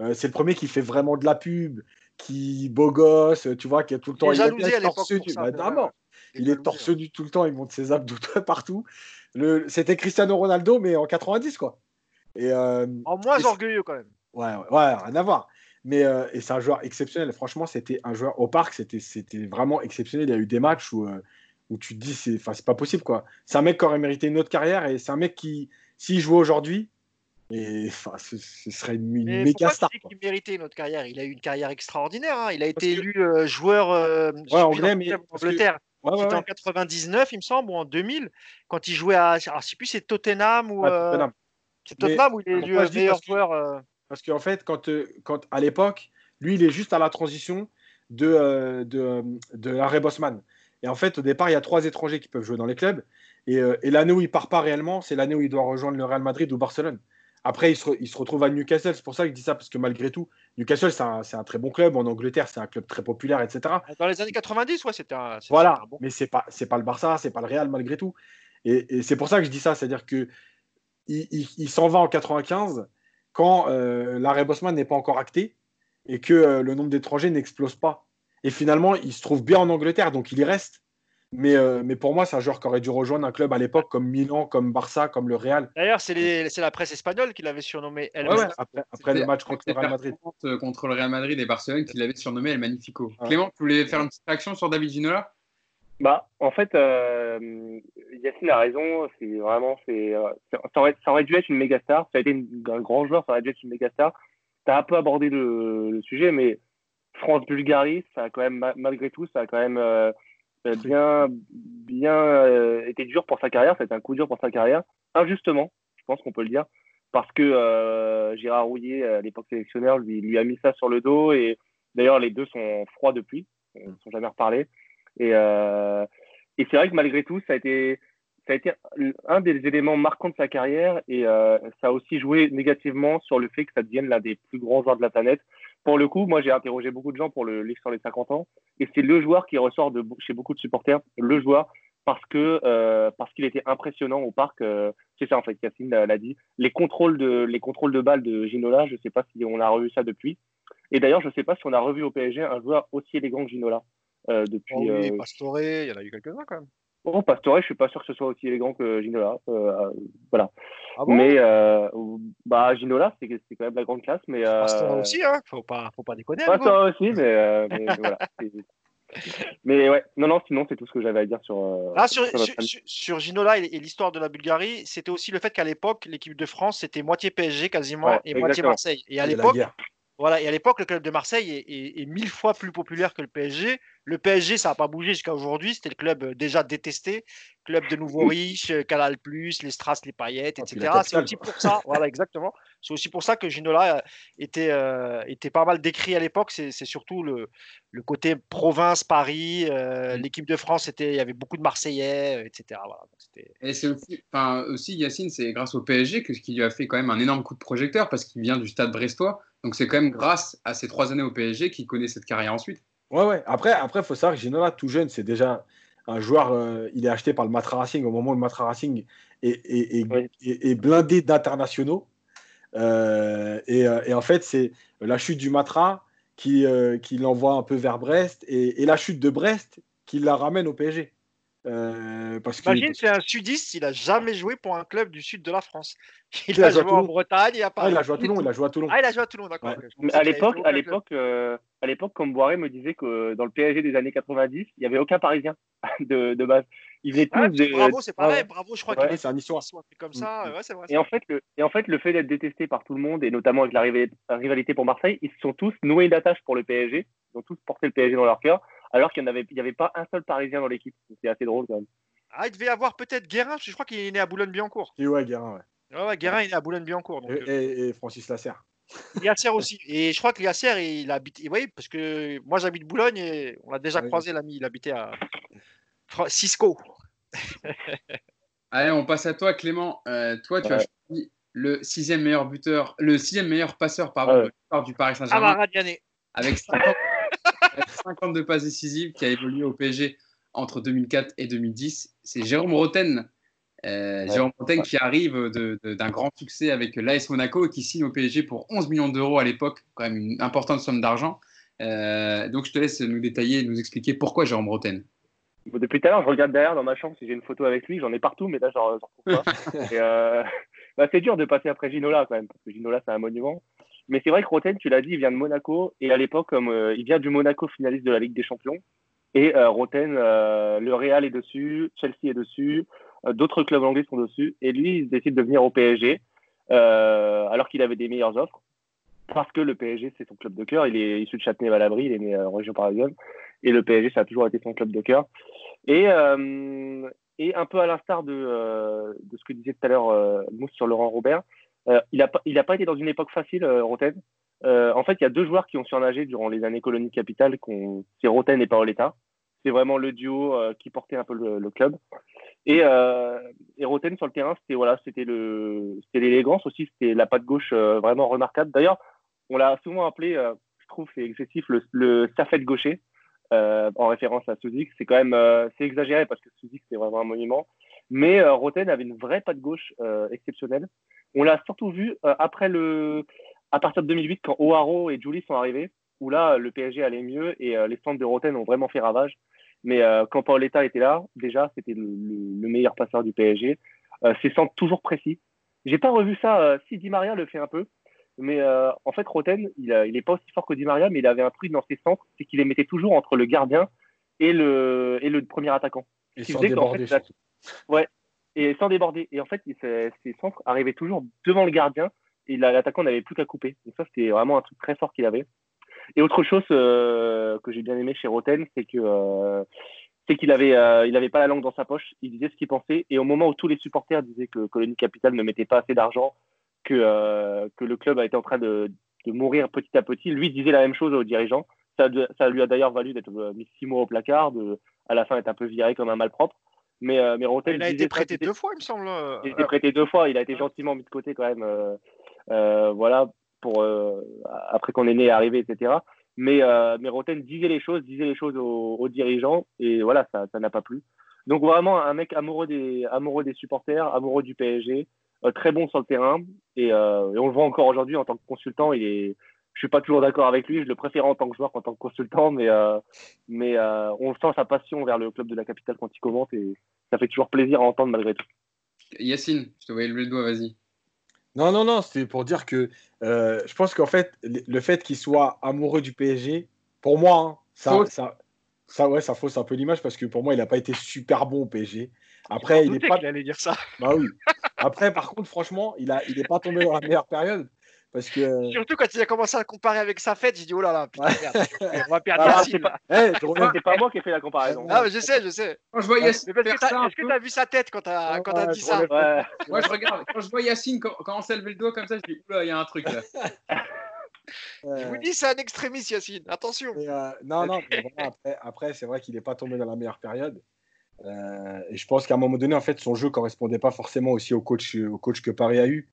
euh, c'est le premier qui fait vraiment de la pub, qui beau gosse, tu vois, qui a tout le temps. Il, est torse nu. Bah, il est torse nu tout le temps, il monte ses abdos partout. C'était Cristiano Ronaldo, mais en 90, quoi. Et, euh, en moins orgueilleux, quand même. Ouais, ouais, rien à voir. Mais euh, et c'est un joueur exceptionnel. Franchement, c'était un joueur au parc, c'était vraiment exceptionnel. Il y a eu des matchs où, où tu te dis, c'est pas possible, quoi. C'est un mec qui aurait mérité une autre carrière et c'est un mec qui, s'il jouait aujourd'hui, et ce, serait une, méga star. Il méritait notre carrière? Il a eu une carrière extraordinaire. Hein. Il a été élu euh, joueur euh, ouais, anglais, mais Angleterre. C'était en 99, il me semble, ou en 2000, quand il jouait à. Alors, je sais plus, c'est Tottenham ou. Euh, c'est Tottenham où il est élu meilleur joueur. Parce qu'en fait, quand, quand, à l'époque, lui, il est juste à la transition de, de, de l'arrêt Bosman. Et en fait, au départ, il y a trois étrangers qui peuvent jouer dans les clubs. Et, et l'année où il part pas réellement, c'est l'année où il doit rejoindre le Real Madrid ou Barcelone. Après, il se, retrouve à Newcastle. C'est pour ça que je dis ça, parce que malgré tout, Newcastle, c'est un, très bon club. En Angleterre, c'est un club très populaire, etc. Dans les années 90, ouais, c'était un. Voilà, mais c'est pas, pas le Barça, c'est pas le Real, malgré tout. Et, c'est pour ça que je dis ça. C'est-à-dire que il, s'en va en 95 quand euh, l'arrêt Bosman n'est pas encore acté et que euh, le nombre d'étrangers n'explose pas. Et finalement, il se trouve bien en Angleterre, donc il y reste. Mais, euh, mais pour moi, c'est un joueur qui aurait dû rejoindre un club à l'époque comme Milan, comme Barça, comme le Real. D'ailleurs, c'est la presse espagnole qui l'avait surnommé El ouais, après, après le match contre le Real Madrid. Contre le Real Madrid et Barcelone qui l'avait surnommé El Magnifico. Clément, tu voulais faire une petite réaction sur David Ginola? Bah, en fait, euh, Yacine a raison. C'est vraiment, c'est, ça, aurait, ça, aurait, dû être une méga star. Ça a été un grand joueur, ça aurait dû être une méga star. Tu as un peu abordé le, le sujet, mais France-Bulgarie, ça a quand même, malgré tout, ça a quand même bien, bien euh, été dur pour sa carrière. C'était un coup dur pour sa carrière, injustement, je pense qu'on peut le dire, parce que euh, Gérard Rouillet, à l'époque sélectionneur, lui, lui a mis ça sur le dos. Et d'ailleurs, les deux sont froids depuis, ils ne sont jamais reparlés. Et, euh, et c'est vrai que malgré tout, ça a été, ça a été un des éléments marquants de sa carrière et euh, ça a aussi joué négativement sur le fait que ça devienne l'un des plus grands joueurs de la planète. Pour le coup, moi j'ai interrogé beaucoup de gens pour le livre sur les 50 ans et c'est le joueur qui ressort de, chez beaucoup de supporters, le joueur parce que euh, parce qu'il était impressionnant au parc. C'est ça en fait, Cassine l'a dit. Les contrôles de les contrôles de balles de Ginola, je ne sais pas si on a revu ça depuis. Et d'ailleurs, je ne sais pas si on a revu au PSG un joueur aussi élégant que Ginola depuis. Oh oui, Pastore, il y en a eu quelques-uns quand même. Bon, Pastore, je suis pas sûr que ce soit aussi élégant que Ginola. Euh, voilà. Ah mais euh, bah, Ginola, c'est quand même la grande classe. Mais, euh... Pastore aussi, hein. Faut pas, faut pas déconner. Pastore aussi, mais, euh, mais voilà. Mais ouais, non, non, sinon, c'est tout ce que j'avais à dire sur. Euh, ah, sur, sur, Ginola et, l'histoire de la Bulgarie, c'était aussi le fait qu'à l'époque, l'équipe de France, c'était moitié PSG quasiment et moitié Marseille. Et à l'époque, voilà, et à l'époque, le club de Marseille est, est, mille fois plus populaire que le PSG. Le PSG, ça n'a pas bougé jusqu'à aujourd'hui. C'était le club euh, déjà détesté, club de nouveaux riches, euh, Canal+, les Strass, les paillettes, etc. Ah, c'est aussi pour ça, voilà, exactement. C'est aussi pour ça que Ginola euh, était, était pas mal décrit à l'époque. C'est surtout le, le, côté province, Paris. Mm. L'équipe de France, il y avait beaucoup de Marseillais, etc. Voilà, et c'est aussi, aussi, Yacine, c'est grâce au PSG que ce qui lui a fait quand même un énorme coup de projecteur parce qu'il vient du stade brestois. Donc c'est quand même grâce à ces trois années au PSG qu'il connaît cette carrière ensuite. Ouais, ouais. Après, après, faut savoir que Ginola, tout jeune, c'est déjà un joueur. Euh, il est acheté par le Matra Racing au moment où le Matra Racing est, blindé d'internationaux. Euh, euh, et, en fait, c'est la chute du Matra qui, qui l'envoie un peu vers Brest et, la chute de Brest qui la ramène au PSG. Euh, parce Imagine, c'est un sudiste, il a jamais joué pour un club du sud de la France. Il, a, joué, en Bretagne. Il a, pas... ah, il a joué à Toulon. Il a joué à Toulon. Ah, il a joué à Toulon, d'accord. À l'époque, à l'époque, euh, à l'époque, comme Boiré me disait que dans le PSG des années 90, il n'y avait aucun Parisien de, de base. Ils venaient tous de... Bravo, c'est pareil. Bravo, je crois ouais, c'est un histoire. comme ça. Mm. Ouais, vrai, et en fait, le, et en fait, le fait d'être détesté par tout le monde et notamment avec la rivalité pour Marseille, ils se sont tous noués d'attache pour le PSG. Ils ont tous porté le PSG dans leur cœur, alors qu'il n'y avait, avait pas un seul Parisien dans l'équipe. C'est assez drôle quand même. Ah, il devait y avoir peut-être Guérin, je crois qu'il est né à Boulogne-Billancourt. Oui, ouais, Guérin, ouais. Ouais, Guérin, il est né à Boulogne-Billancourt. Et, euh, et, Francis Lasserre. Yasser aussi. Et je crois que Yasser, il habite. Oui, parce que moi, j'habite Boulogne et on l'a déjà croisé, l'ami. Il habitait à Cisco. Allez, on passe à toi, Clément. Euh, toi, tu as choisi le sixième meilleur buteur, le sixième meilleur passeur pardon, du Paris Saint-Germain. Avec 50, avec 52 passes décisives, qui a évolué au PSG entre 2004 et 2010. C'est Jérôme Roten, euh, Jérôme Roten qui arrive d'un grand succès avec l'AS Monaco et qui signe au PSG pour 11 millions d'euros à l'époque, quand même une importante somme d'argent. Euh, donc je te laisse nous détailler, nous expliquer pourquoi Jérôme Roten. Depuis tout à l'heure, je regarde derrière dans ma chambre si j'ai une photo avec lui. J'en ai partout, mais là, je ne retrouve pas. Euh, bah, c'est dur de passer après Ginola quand même, parce que Ginola, c'est un monument. Mais c'est vrai que Roten, tu l'as dit, il vient de Monaco. Et à l'époque, comme il vient du Monaco finaliste de la Ligue des Champions, et euh, Roten, euh, le Real est dessus, Chelsea est dessus, euh, d'autres clubs anglais sont dessus. Et lui, il décide de venir au PSG alors qu'il avait des meilleures offres. Parce que le PSG, c'est son club de cœur. Il est issu de Châtenay-Valabry, il est né en région parisienne. Et le PSG, ça a toujours été son club de cœur. Et, et un peu à l'instar de, de, ce que disait tout à l'heure Mousse sur Laurent Robert, il n'a pas, été dans une époque facile, Roten. en fait, il y a deux joueurs qui ont surnagé durant les années colonies capitales, c'est Roten et Paoletta c'est vraiment le duo euh, qui portait un peu le, club. Et, euh, Roten sur le terrain, c'était l'élégance aussi, c'était la patte gauche euh, vraiment remarquable. D'ailleurs, on l'a souvent appelé, euh, je trouve, c'est excessif, le, le gaucher, en référence à Suzik. C'est quand même, exagéré parce que Suzik c'est vraiment un monument. Mais Roten avait une vraie patte gauche exceptionnelle. On l'a surtout vu après le, à partir de 2008 quand O'Haro et Julie sont arrivés, où là le PSG allait mieux et les centres de Roten ont vraiment fait ravage. Mais euh, quand Paoletta était là, déjà, c'était le, meilleur passeur du PSG. Euh, ses centres toujours précis. J'ai pas revu ça. Euh, si Di Maria le fait un peu, mais en fait, Roten, il, n'est pas aussi fort que Di Maria, mais il avait un truc dans ses centres, c'est qu'il les mettait toujours entre le gardien et le, et le premier attaquant. Et sans déborder. Ouais, et sans déborder. Et en fait, ses, centres arrivaient toujours devant le gardien et l'attaquant n'avait plus qu'à couper. Donc ça, c'était vraiment un truc très fort qu'il avait. Et autre chose euh, que j'ai bien aimé chez Roten, c'est que euh, c'est qu'il avait euh, il avait pas la langue dans sa poche. Il disait ce qu'il pensait. Et au moment où tous les supporters disaient que Colonie Capital ne mettait pas assez d'argent, que que le club été en train de, de, mourir petit à petit, lui disait la même chose aux dirigeants. Ça, ça lui a d'ailleurs valu d'être mis six mois au placard, à la fin être un peu viré comme un malpropre. Mais, mais Roten, il a été prêté deux fois, il me semble. Il a été prêté deux fois. Il a été gentiment mis de côté quand même. voilà, pour, euh, après qu'on est né et arrivé, etc. Mais, euh, mais Roten disait les choses, disait les choses aux, dirigeants, et voilà, ça n'a pas plu. Donc vraiment un mec amoureux des, amoureux des supporters, amoureux du PSG, euh, très bon sur le terrain, et, on le voit encore aujourd'hui en tant que consultant. Il est, je suis pas toujours d'accord avec lui, je le préfère en tant que joueur qu'en tant que consultant, mais, mais on sent sa passion vers le club de la capitale quand il commente, et ça fait toujours plaisir à entendre malgré tout. Yacine, je te voyais lever le doigt, vas-y. Non, non, non, c'est pour dire que euh, je pense qu'en fait, le fait qu'il soit amoureux du PSG, pour moi, hein, ça, ça, ça, ouais, ça fausse un peu l'image parce que pour moi, il n'a pas été super bon au PSG. Après, il n'est pas. allait dire ça. Bah oui. Après, par contre, franchement, il n'est il est pas tombé dans la meilleure période. Parce que... Surtout quand il a commencé à comparer avec sa fête, j'ai dit oh là là, putain, merde, on va perdre ah, C'est pas... Hey, c'est pas moi qui ai fait la comparaison. Ah, mais je sais, je sais. Quand je vois Yacine Est-ce que tu as vu sa tête quand tu as, quand as dit ça Moi, je regarde. Quand je vois Yacine, quand, quand on s'est levé le doigt comme ça, je dis oula, il y a un truc là. Je vous dis, c'est un extrémiste, Yacine. Attention. Euh, non, non, après, après c'est vrai qu'il n'est pas tombé dans la meilleure période. Euh, et je pense qu'à un moment donné, en fait, son jeu correspondait pas forcément aussi au coach, au coach que Paris a eu.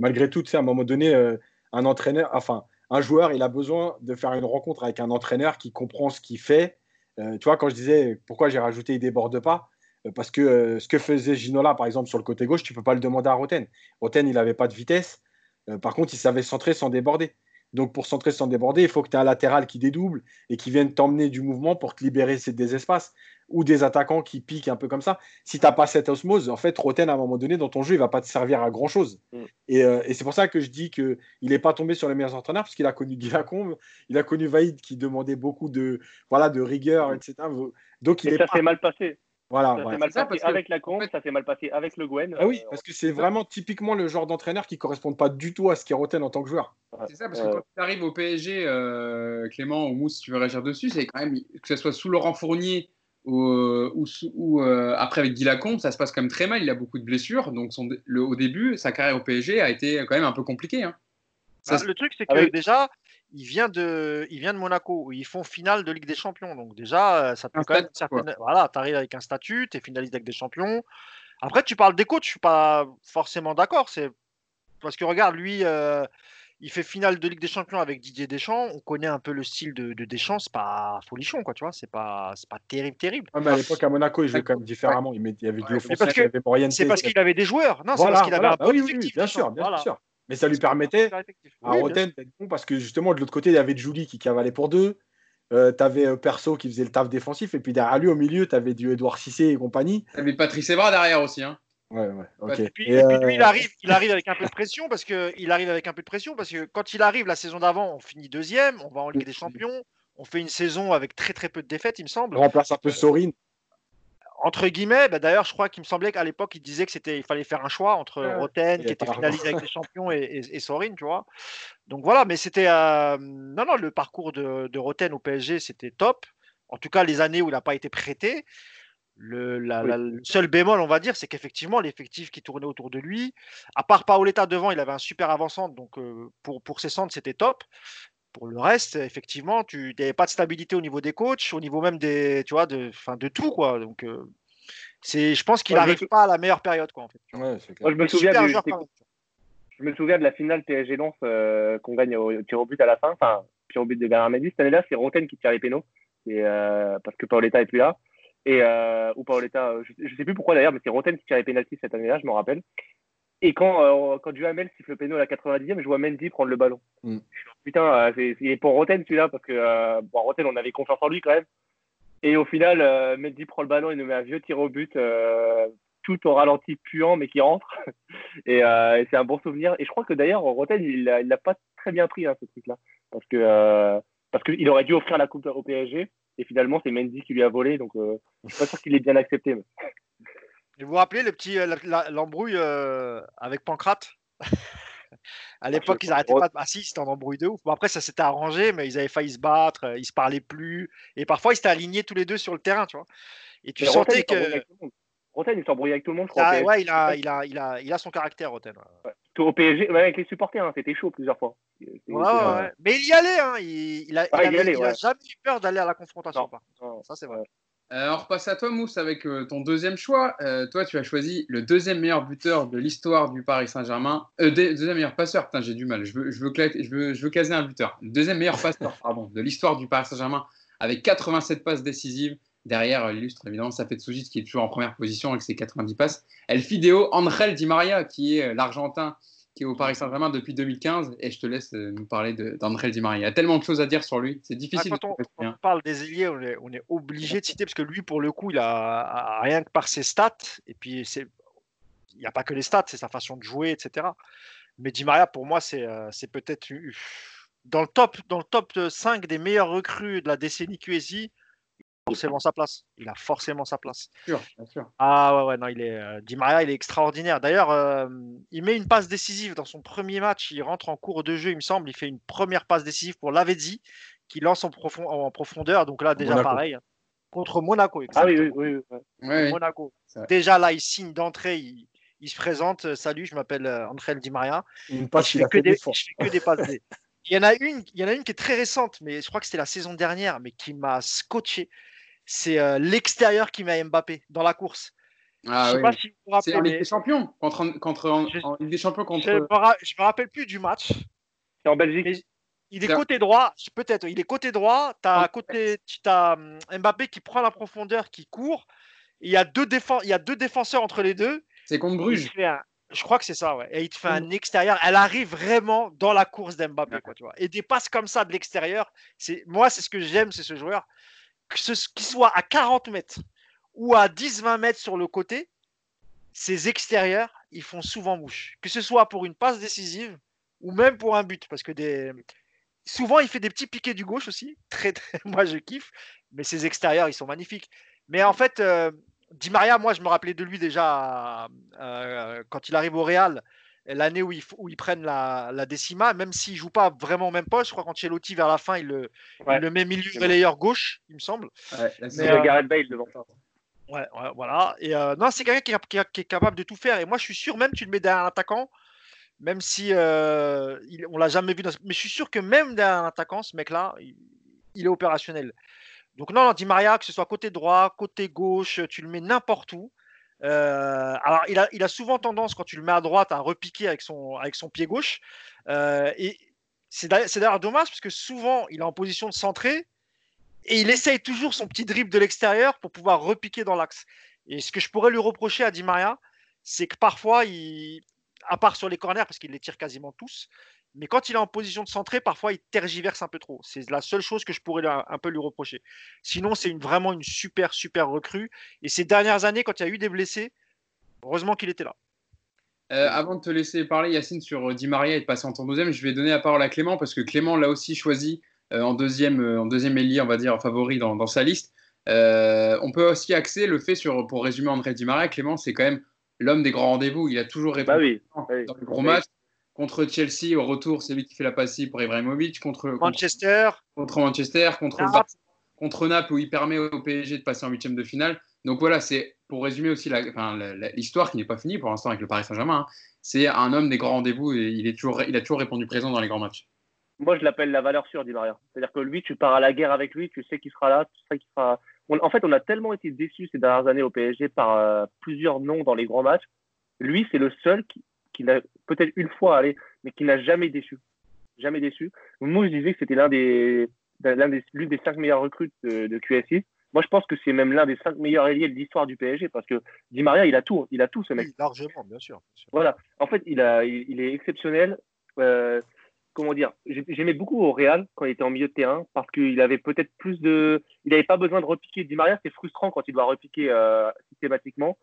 Malgré tout, à un moment donné, euh, un entraîneur, enfin, un joueur, il a besoin de faire une rencontre avec un entraîneur qui comprend ce qu'il fait. Euh, tu vois, quand je disais pourquoi j'ai rajouté il déborde pas, euh, parce que ce que faisait Ginola, par exemple, sur le côté gauche, tu peux pas le demander à Roten. Roten, il n'avait pas de vitesse. par contre, il savait centrer sans déborder. Donc, pour centrer sans déborder, il faut que tu aies un latéral qui dédouble et qui vienne t'emmener du mouvement pour te libérer des espaces ou des attaquants qui piquent un peu comme ça. Si tu n'as pas cette osmose, en fait, Roten, à un moment donné, dans ton jeu, il va pas te servir à grand chose. Mm. Euh, et, c'est pour ça que je dis qu'il n'est pas tombé sur les meilleurs entraîneurs, parce qu'il a connu Guy Lacombe, il a connu Vaïd qui demandait beaucoup de, voilà, de rigueur, etc. Donc, il ça s'est mal passé. Voilà, ça mal passé avec la Combe, ça s'est mal passé avec le Gwen. Ah oui, euh, parce que c'est vraiment typiquement le genre d'entraîneur qui ne correspond pas du tout à ce qu'est Roten en tant que joueur. C'est ça, parce que quand tu arrives au PSG, euh, Clément ou Mousse, si tu veux réagir dessus, c'est quand même que ce soit sous Laurent Fournier ou, ou, euh, après avec Guy Lacombe, ça se passe quand même très mal. Il a beaucoup de blessures, donc son, le, au début, sa carrière au PSG a été quand même un peu compliquée. Hein. Bah, le truc, c'est que déjà, il vient, de, il vient de Monaco, où ils font finale de Ligue des Champions. Donc déjà, euh, ça te quand même certaines... Voilà, tu arrives avec un statut, tu es finaliste de Ligue des Champions. Après, tu parles des coachs, je suis pas forcément d'accord. C'est parce que regarde, lui, euh, il fait finale de Ligue des Champions avec Didier Deschamps. On connaît un peu le style de, de Deschamps. C'est pas folichon, quoi. Tu vois, c'est pas, c'est pas terrible, terrible. mais à l'époque à Monaco, il jouait quand même différemment. Il, y avait du offensif, il y avait C'est parce qu'il avait des joueurs. Non, c'est parce qu'il avait un bah oui, oui, bien sûr, bien sûr. Mais ça lui permettait à Roten d'être bon parce que justement, de l'autre côté, il y avait Julie qui cavalait pour deux. Euh, tu avais euh, Perso qui faisait le taf défensif. Et puis derrière lui, au milieu, tu avais du Edouard Cissé et compagnie. Tu avais Patrice Evra derrière aussi. Hein. Ouais, ouais, Et puis, lui, euh, il arrive, il arrive avec un peu de pression parce que il arrive avec un peu de pression parce que quand il arrive la saison d'avant, on finit deuxième, on va en Ligue des Champions, on fait une saison avec très très peu de défaites, il me semble. On remplace un peu Sorine. Entre guillemets, bah, d'ailleurs, je crois qu'il me semblait qu'à l'époque, il disait que c'était, il fallait faire un choix entre Roten, qui était finalisé avec les champions, et, et, Sorine, tu vois. Donc voilà, mais c'était, euh, non, non, le parcours de, de Roten au PSG, c'était top. En tout cas, les années où il n'a pas été prêté. Le, seul bémol, on va dire, c'est qu'effectivement, l'effectif qui tournait autour de lui, à part Paoletta devant, il avait un super avançant, donc euh, pour, pour ses centres, c'était top. Pour le reste, effectivement, tu n'avais pas de stabilité au niveau des coachs, au niveau même des, tu vois, de, fin, de tout, quoi. Donc, euh, c'est, je pense qu'il n'arrive pas à la meilleure période, quoi, en fait. je me souviens je me souviens de la finale PSG Lens euh, qu'on gagne au, tir au but à la fin, enfin, tir au but de Bernard Mendy. Cette année-là, c'est Roten qui tire les pénaux, et, parce que Paoletta est plus là et euh, ou Paoletta, euh, je, ne sais plus pourquoi d'ailleurs, mais c'est Roten qui tire les pénalties cette année-là, je me rappelle. Et quand, euh, quand Duhamel siffle le péno à la 90e, je vois Mendy prendre le ballon. Mm. putain, il est pour Roten celui-là, parce que bon, Roten, on avait confiance en lui quand même. Et au final, euh, Mendy prend le ballon, il nous met un vieux tir au but, euh, tout au ralenti puant, mais qui rentre. et, euh, et c'est un bon souvenir. Et je crois que d'ailleurs, Roten, il l'a pas très bien pris, hein, ce truc-là. Parce que euh, parce qu'il aurait dû offrir la coupe au PSG. Et finalement, c'est Mendy qui lui a volé. Donc, euh, je suis pas sûr qu'il ait bien accepté. mais- Et vous vous rappelez le petit euh, l'embrouille euh, avec Pancrate? À l'époque, je- ils arrêtaient pas de. Ah si, c'était en embrouille de ouf. Bon, après, ça s'était arrangé, mais ils avaient failli se battre, euh, ils se parlaient plus. Et parfois, ils s'étaient alignés tous les deux sur le terrain, tu vois. Et tu mais sentais que. Roten, il s'embrouille avec tout le monde, je crois. Ah, ouais, il a, il, a, il, a, il a son caractère, Roten. Ouais, Au PSG, avec les supporters, hein, c'était chaud plusieurs fois. Ouais, ouais, ouais. Mais il y allait, hein. Il, il a, il Ah, il y avait- allait, il a jamais eu peur d'aller à la confrontation. Non. non. Ça, c'est vrai. Euh, on repasse à toi, Mousse, avec euh, ton deuxième choix. Euh, toi, tu as choisi le deuxième meilleur buteur de l'histoire du Paris Saint-Germain. Euh, deuxième meilleur passeur, putain, j'ai du mal. Je veux, je, veux je, veux, caser un buteur. Deuxième meilleur passeur pardon, de l'histoire du Paris Saint-Germain, avec 87 passes décisives. Derrière, l'illustre évidemment Safet Soujit, qui est toujours en première position avec ses 90 passes. El Fideo Angel Di Maria, qui est l'Argentin qui est au Paris Saint-Germain depuis 2015. Et je te laisse euh, nous parler d'Angel Di Maria. Il y a tellement de choses à dire sur lui. C'est Ah, difficile quand, de on, on parle des ailiers, on est, on est obligé de citer parce que lui, pour le coup, il a rien que par ses stats. Et puis, c'est, il n'y a pas que les stats, c'est sa façon de jouer, etc. Mais Di Maria, pour moi, c'est, euh, c'est peut-être euh, dans le top, dans le top 5 des meilleurs recrues de la décennie QSI. Il a forcément sa place. Il a forcément sa place. Bien sûr, bien sûr. Ah ouais, ouais, non, il est, euh, Di Maria, il est extraordinaire. D'ailleurs, euh, il met une passe décisive dans son premier match. Il rentre en cours de jeu, il me semble. Il fait une première passe décisive pour Lavezzi, qui lance en, profond- en profondeur. Donc là, déjà Monaco. pareil. hein. Contre Monaco. Ah oui, oui, oui. oui. Monaco. Déjà là, il signe d'entrée. Il, il se présente. Salut, je m'appelle euh, Angel Di Maria. Une passe je fais a que fait des, je fais que des passes. Il y en a une, il y en a une qui est très récente, mais je crois que c'était la saison dernière, mais qui m'a scotché. C'est euh, l'extérieur qui met Mbappé dans la course. Ah je sais oui. pas si vous vous C'est rappelez, en Ligue des Champions. Contre, contre, en, Je- en Ligue des Champions je contre. me, ra- je me rappelle plus du match. C'est en Belgique. Mais- Il est côté droit, peut-être. Il est côté droit. Tu as, côté, as hum, Mbappé qui prend la profondeur, qui court. Il y a deux, il y a deux défenseurs entre les deux. C'est contre Bruges. un- Je crois que c'est ça, ouais. Et il te fait Mm. un extérieur. Elle arrive vraiment dans la course d'Mbappé, quoi, tu vois. Et des passes comme ça de l'extérieur, c'est moi, c'est ce que j'aime, c'est ce joueur. Que ce qu'il soit à 40 mètres ou à 10-20 mètres sur le côté, ces extérieurs, ils font souvent mouche. Que ce soit pour une passe décisive ou même pour un but. Parce que souvent, il fait des petits piquets du gauche aussi. Très, très- Moi, je kiffe. Mais ces extérieurs, ils sont magnifiques. Mais en fait, euh, Di Maria, moi, je me rappelais de lui déjà euh, quand il arrive au Real, l'année où, où ils prennent la, la décima, même s'il joue pas vraiment au même poste. Je crois qu'Ancelotti, vers la fin, il le, il le met milieu relayeur gauche, il me semble. Ouais, c'est- euh, Gareth Bale devant. Ouais, ouais, voilà. Et euh, non, c'est quelqu'un qui, est- qui est- qui est capable de tout faire. Et moi, je suis sûr, même tu le mets derrière un attaquant, même si euh, il- on l'a jamais vu, dans... ce- mais je suis sûr que même derrière un attaquant, ce mec-là, il, il est opérationnel. Donc non, non, Di Maria, que ce soit côté droit, côté gauche, tu le mets n'importe où. Euh, alors, il a, souvent tendance, quand tu le mets à droite, à repiquer avec son, pied gauche. Euh, et c'est d'ailleurs c'est d'ailleurs dommage parce que souvent, il est en position de centrer et il essaye toujours son petit dribble de l'extérieur pour pouvoir repiquer dans l'axe. Et ce que je pourrais lui reprocher à Di Maria, c'est que parfois, il, à part sur les corners, parce qu'il les tire quasiment tous, mais quand il est en position de centrer, parfois il tergiverse un peu trop. C'est la seule chose que je pourrais un, un peu lui reprocher. Sinon, c'est une, vraiment une super, super recrue. Et ces dernières années, quand il y a eu des blessés, heureusement qu'il était là. Euh, avant de te laisser parler, Yacine, sur euh, Di Maria et de passer en ton deuxième, je vais donner la parole à Clément parce que Clément l'a aussi choisi euh, en deuxième, euh, en deuxième ailier, on va dire, favori dans, dans sa liste. Euh, on peut aussi axer le fait sur, pour résumer André Di Maria, Clément, c'est quand même l'homme des grands rendez-vous. Il a toujours Bah répondu oui. oui. dans les gros Oui. matchs. Contre Chelsea, au retour, c'est lui qui fait la passe pour Ibrahimovic. Contre, Manchester, contre Manchester, contre, le Naples. Barça, contre Naples, où il permet au PSG de passer en huitième de finale. Donc voilà, c'est pour résumer aussi l'histoire qui n'est pas finie pour l'instant avec le Paris Saint-Germain. hein. C'est un homme des grands rendez-vous et il, est toujours, il a toujours répondu présent dans les grands matchs. Moi, je l'appelle la valeur sûre, Di Maria. C'est-à-dire que lui, tu pars à la guerre avec lui, tu sais qu'il sera là, tu sais qu'il sera. On- en fait, on a tellement été déçus ces dernières années au PSG par euh, plusieurs noms dans les grands matchs. Lui, c'est le seul qui, qui n'a peut-être une fois allé, mais qui n'a jamais déçu. Jamais déçu. Moi, je disais que c'était l'un des, l'un des, l'une des cinq meilleures recrues de, de QSI. Moi, je pense que c'est même l'un des cinq meilleurs ailiers de l'histoire du PSG parce que Di Maria, il a tout, il a tout ce mec. oui, largement, bien sûr. bien sûr. Voilà. En fait, il, a, il, il est exceptionnel. Euh, comment dire, j'aimais beaucoup au Real quand il était en milieu de terrain parce qu'il avait peut-être plus de, il n'avait pas besoin de repiquer. Di Maria, c'est frustrant quand il doit repiquer euh, systématiquement.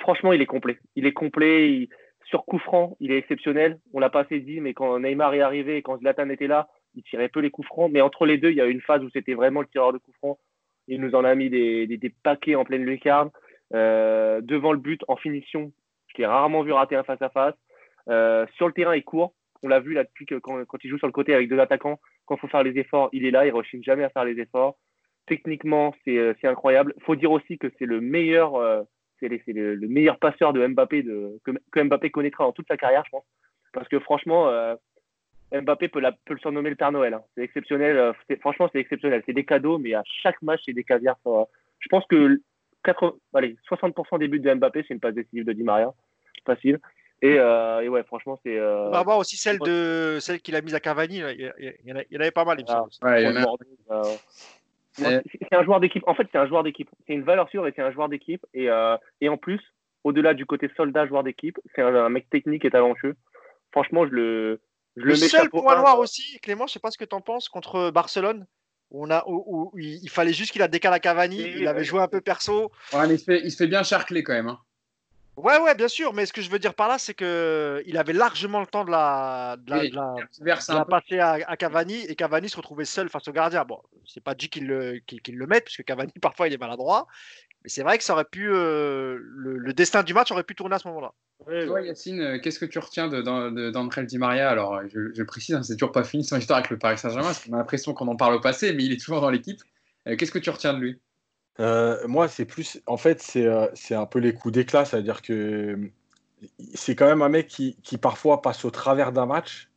Franchement, il est complet. Il est complet. Sur coup franc, il est exceptionnel. On l'a pas assez dit, mais quand Neymar est arrivé et quand Zlatan était là, il tirait peu les coups francs. Mais entre les deux, il y a une phase où c'était vraiment le tireur de coups francs. Il nous en a mis des, paquets en pleine lucarne. Euh, devant le but, en finition, je l'ai rarement vu rater un face-à-face. Euh, sur le terrain, il court. On l'a vu là depuis que quand, quand, il joue sur le côté avec deux attaquants, quand il faut faire les efforts, il est là, il ne rechigne jamais à faire les efforts. Techniquement, c'est euh, incroyable. Il faut dire aussi que c'est le meilleur, euh, c'est le, le, meilleur passeur de Mbappé de, que, que, Mbappé connaîtra dans toute sa carrière, je pense. Parce que franchement, euh, Mbappé peut, la, peut, le surnommer le Père Noël. Hein. C'est exceptionnel. Euh, franchement, c'est exceptionnel. C'est des cadeaux, mais à chaque match, c'est des caviars. je pense que 80, allez, 60% des buts de Mbappé, c'est une passe décisive de Di Maria. Facile. Et, euh, et, ouais, franchement, c'est. Euh... On va voir aussi celle, de, celle qu'il a mise à Cavani. Il y, en, a, il y en avait pas mal, il me semble. Ah, ouais, euh, c'est un joueur d'équipe. En fait, c'est un joueur d'équipe. C'est une valeur sûre et c'est un joueur d'équipe. Et, euh, et en plus, au-delà du côté soldat, joueur d'équipe, c'est un, un, mec technique et talentueux. Franchement, je le. Je le, le seul point noir aussi, Clément, je sais pas ce que tu en penses, contre Barcelone, où, on a, où, où il fallait juste qu'il a décalé à Cavani, il avait joué un peu perso. Ouais, mais il, se fait, il se fait bien charcler quand même. Hein. Ouais, ouais, bien sûr, mais ce que je veux dire par là, c'est que il avait largement le temps de la, de la, oui, de la, de la passer à, à, Cavani et Cavani se retrouvait seul face au gardien. Bon, c'est pas dit qu'il le, qu qu le mette, puisque Cavani parfois il est maladroit, mais c'est vrai que ça aurait pu, euh, le, le, destin du match aurait pu tourner à ce moment-là. Ouais, Toi, Yacine, euh, qu'est-ce que tu retiens d'André Di Maria? Alors, je, je précise, hein, c'est toujours pas fini son histoire avec le Paris Saint-Germain, parce qu'on a l'impression qu'on en parle au passé, mais il est toujours dans l'équipe. Euh, qu'est-ce que tu retiens de lui? Euh, moi, c'est plus. En fait, c'est euh, un peu les coups d'éclat. C'est-à-dire que c'est quand même un mec qui, qui parfois passe au travers d'un match,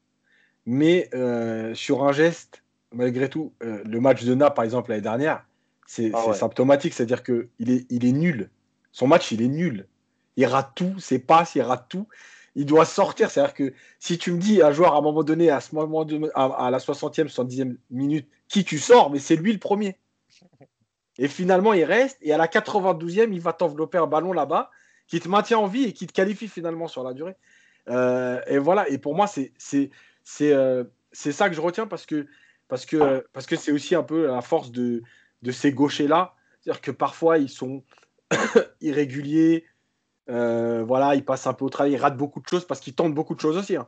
mais euh, sur un geste, malgré tout, euh, le match de Naples, par exemple, l'année dernière, c'est ah ouais. symptomatique. C'est-à-dire qu'il est, il est nul. Son match, il est nul. Il rate tout, ses passes, il rate tout. Il doit sortir. C'est-à-dire que si tu me dis un joueur à un moment donné, à, ce moment de, à, à la 60e, 70e minute, qui tu sors, mais c'est lui le premier. Et finalement, il reste. Et à la 92e, il va t'envelopper un ballon là-bas qui te maintient en vie et qui te qualifie finalement sur la durée. Euh, et voilà. Et pour moi, c'est euh, ça que je retiens parce que parce que parce que c'est aussi un peu la force de, de ces gauchers-là. C'est-à-dire que parfois, ils sont irréguliers. Euh, voilà, ils passent un peu au travail, ils ratent beaucoup de choses parce qu'ils tentent beaucoup de choses aussi. Hein.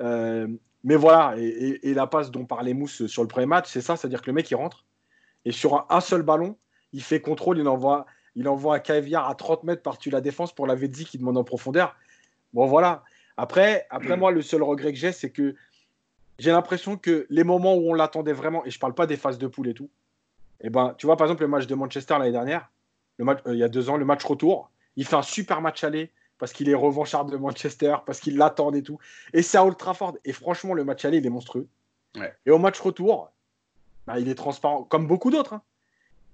Euh, mais voilà, et, et, et, la passe dont parlait Mousse sur le premier match, c'est ça, c'est-à-dire que le mec il rentre, et sur un, un, seul ballon, il fait contrôle, il envoie, il envoie un caviar à 30 mètres par-dessus la défense pour la Vedzi qui demande en profondeur. Bon, voilà. Après, après moi, le seul regret que j'ai, c'est que j'ai l'impression que les moments où on l'attendait vraiment, et je parle pas des phases de poule et tout, et eh ben, tu vois, par exemple, le match de Manchester l'année dernière, le match, euh, il y a deux ans, le match retour, il fait un super match aller parce qu'il est revanchard de Manchester, parce qu'il l'attend et tout. Et c'est à Old Trafford. Et franchement, le match aller, il est monstrueux. Ouais. Et au match retour, bah, il est transparent, comme beaucoup d'autres. Hein.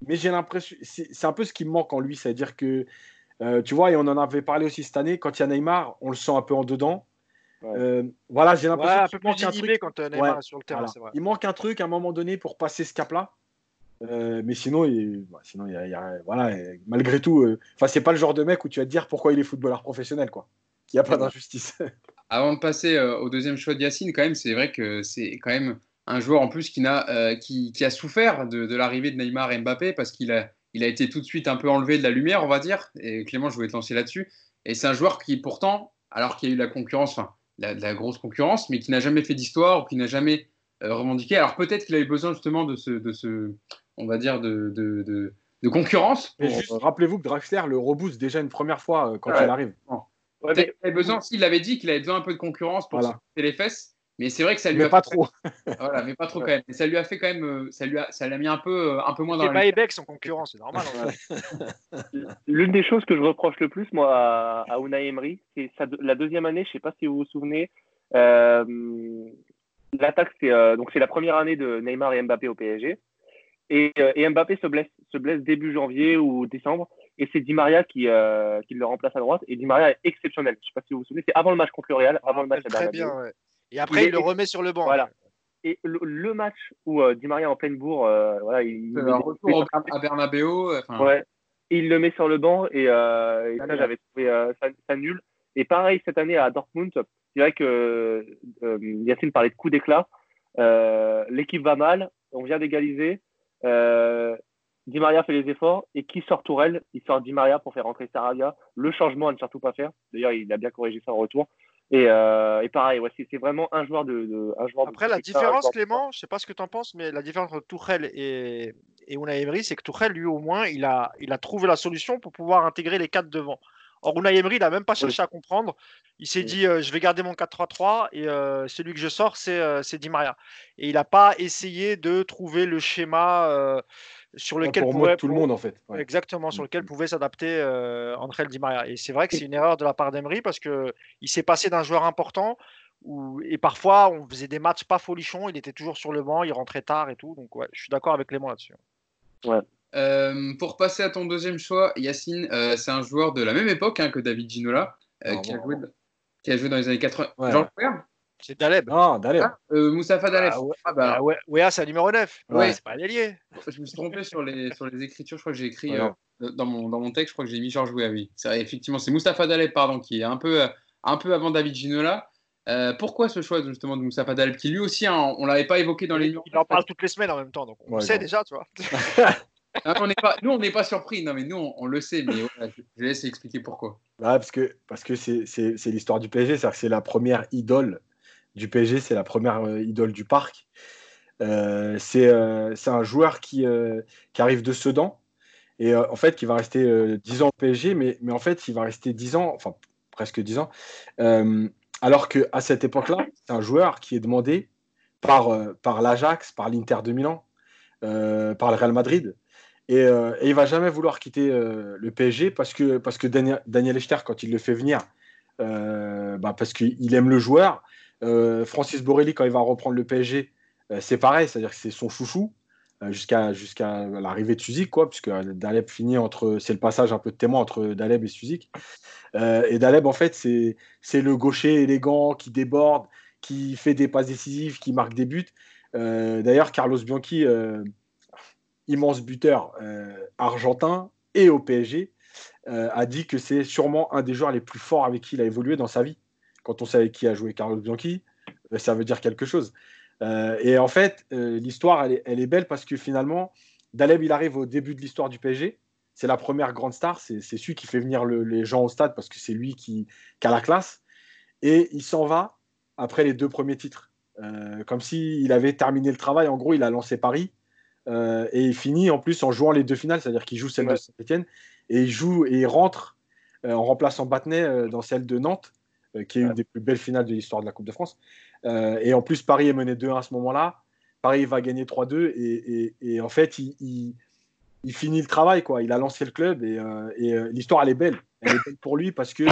Mais j'ai l'impression, c'est un peu ce qui me manque en lui, c'est-à-dire que, euh, tu vois, et on en avait parlé aussi cette année, quand il y a Neymar, on le sent un peu en dedans. Ouais. Euh, voilà, j'ai l'impression ouais, qu'il manque un truc. quand euh, Neymar sur le terrain, voilà. Il manque un truc à un moment donné pour passer ce cap-là. Euh, mais sinon, il, bah, sinon il y a, il y a, voilà, malgré tout, enfin, c'est pas le genre de mec où tu vas te dire pourquoi il est footballeur professionnel, quoi. Qu'il n'y a pas d'injustice. Avant de passer au deuxième choix de Yacine, quand même, c'est vrai que c'est quand même un joueur en plus qui, a, euh, qui, qui a souffert de, de l'arrivée de Neymar et Mbappé parce qu'il a, il a été tout de suite un peu enlevé de la lumière, on va dire. Et Clément, je voulais te lancer là-dessus. Et c'est un joueur qui, pourtant, alors qu'il y a eu la concurrence, enfin, la, la grosse concurrence, mais qui n'a jamais fait d'histoire ou qui n'a jamais euh, revendiqué. Alors peut-être qu'il avait besoin justement de ce, de ce on va dire, de, de, de, de concurrence. Pour... Rappelez-vous que Draxler le rebooste déjà une première fois euh, quand ouais. il arrive. Ouais, mais... Il avait besoin, s'il avait dit qu'il avait besoin un peu de concurrence pour voilà. se les fesses. Mais c'est vrai que ça lui mais a pas trop. voilà, mais pas trop quand même. Et ça lui a fait quand même, euh, ça lui a, ça l'a mis un peu, euh, un peu moins dans. C'est pas Ebeck son concurrent, c'est normal. L'une des choses que je reproche le plus moi à, à Unai Emery, c'est la deuxième année. Je sais pas si vous vous souvenez. Euh, L'attaque, c'est euh, donc c'est la première année de Neymar et Mbappé au PSG. Et, euh, et, Mbappé se blesse, se blesse début janvier ou décembre. Et c'est Di Maria qui, qui le remplace à droite. Et Di Maria est exceptionnel. Je sais pas si vous vous souvenez. C'est avant le match contre le Real, avant le match à Très bien. Ouais. Et après, il, il le remet sur le banc. Voilà. Et le, le match où euh, Di Maria en pleine bourre, euh, voilà, il, il retour à Bernabeu. Enfin... Ouais. Et il le met sur le banc et, euh, et ça, j'avais trouvé euh, ça, ça, nul. Et pareil, cette année à Dortmund, c'est vrai que euh, Yacine parlait de coup d'éclat. Euh, l'équipe va mal, on vient d'égaliser. Euh, Di Maria fait les efforts. Et qui sort Tourelle? Il sort Di Maria pour faire rentrer Sarabia. Le changement à ne surtout pas faire. D'ailleurs, il a bien corrigé ça en retour. Et, euh, et pareil, ouais, c'est vraiment un joueur de. de un joueur Après, de la différence, Clément, je ne sais pas ce que tu en penses, mais la différence entre Tourelle et, et Unai Emery, c'est que Tourelle, lui, au moins, il a, il a trouvé la solution pour pouvoir intégrer les quatre devant. Or, Unai Emery, il n'a même pas cherché à comprendre. Il s'est dit, euh, je vais garder mon 4-3-3 et euh, celui que je sors, c'est Di Maria. Et il n'a pas essayé de trouver le schéma sur lequel pour pouvait, tout le monde en fait. Ouais. Exactement, sur Mm. lequel pouvait s'adapter euh, André Di Maria. Et c'est vrai que c'est une erreur de la part d'Emery parce que il s'est passé d'un joueur important où, et parfois on faisait des matchs pas folichons, il était toujours sur le banc, il rentrait tard et tout. Donc ouais, je suis d'accord avec Clément là-dessus. Euh, pour passer à ton deuxième choix, Yacine, euh, c'est un joueur de la même époque hein, que David Ginola, euh, Ah, qui, a joué, qui a joué dans les années 80. Ouais. Jean Leclerc C'est Daleb. Non, d'aller. Ah, euh, Moustapha Dalef. Ah ouais. Ah, bah, Ah ouais, ouais, c'est un numéro 9. Ouais. C'est pas un. Je me suis trompé sur les, sur les écritures. Je crois que j'ai écrit Ouais. euh, dans, mon, dans mon texte, je crois que j'ai mis Georges Weah. C'est effectivement, c'est Moustapha Daleb, pardon, qui est un peu, euh, un peu avant David Ginola. Euh, pourquoi ce choix justement de Moustapha Daleb, qui lui aussi, hein, on l'avait pas évoqué dans les Il en parle toutes les semaines en même temps, donc on Ouais, le sait déjà, tu vois. Ah, on n'est pas, nous, on n'est pas surpris. Non, mais nous, on, on le sait. Mais voilà, je, je laisse expliquer pourquoi. Ouais, parce que parce que c'est c'est- c'est l'histoire du PSG, c'est-à-dire que c'est la première idole du PSG, c'est la première euh, idole du parc. Euh, c'est euh, c'est un joueur qui, qui arrive de Sedan et en fait qui va rester euh, 10 ans au PSG, mais, mais en fait il va rester 10 ans, enfin presque 10 ans, alors qu'à cette époque-là, c'est un joueur qui est demandé par, par l'Ajax, par l'Inter de Milan, par le Real Madrid. Et, euh, et il va jamais vouloir quitter le PSG parce que, parce que Daniel, Echter, quand il le fait venir, bah, parce qu'il aime le joueur. Euh, Francis Borelli, quand il va reprendre le PSG, euh, c'est pareil, c'est-à-dire que c'est son chouchou euh, jusqu'à l'arrivée de Suzik, quoi, puisque Daleb finit entre, c'est le passage un peu de témoin entre Daleb et Suzik. Et Daleb, en fait, c'est le gaucher élégant qui déborde, qui fait des passes décisives, qui marque des buts. D'ailleurs, Carlos Bianchi, immense buteur argentin et au PSG, a dit que c'est sûrement un des joueurs les plus forts avec qui il a évolué dans sa vie. Quand on sait avec qui a joué Carlos Bianchi, euh, ça veut dire quelque chose. Euh, et en fait, euh, l'histoire, elle est, elle est belle parce que finalement, Daleb, il arrive au début de l'histoire du PSG. C'est la première grande star. C'est celui qui fait venir le- les gens au stade parce que c'est lui qui, qui a la classe. Et il s'en va après les deux premiers titres. Euh, comme s'il avait terminé le travail. En gros, il a lancé Paris. Et il finit en plus en jouant les deux finales, c'est-à-dire qu'il joue celle de. Saint-Etienne et il joue et il rentre en remplaçant Battenet euh, dans celle de Nantes, qui est une des plus belles finales de l'histoire de la Coupe de France. Euh, et en plus, Paris est mené 2-1 à ce moment-là. Paris va gagner 3-2 et, et- et en fait, il, il- il finit le travail. Quoi. Il a lancé le club et, euh, et, euh, l'histoire, elle est belle. Elle est belle pour lui parce que,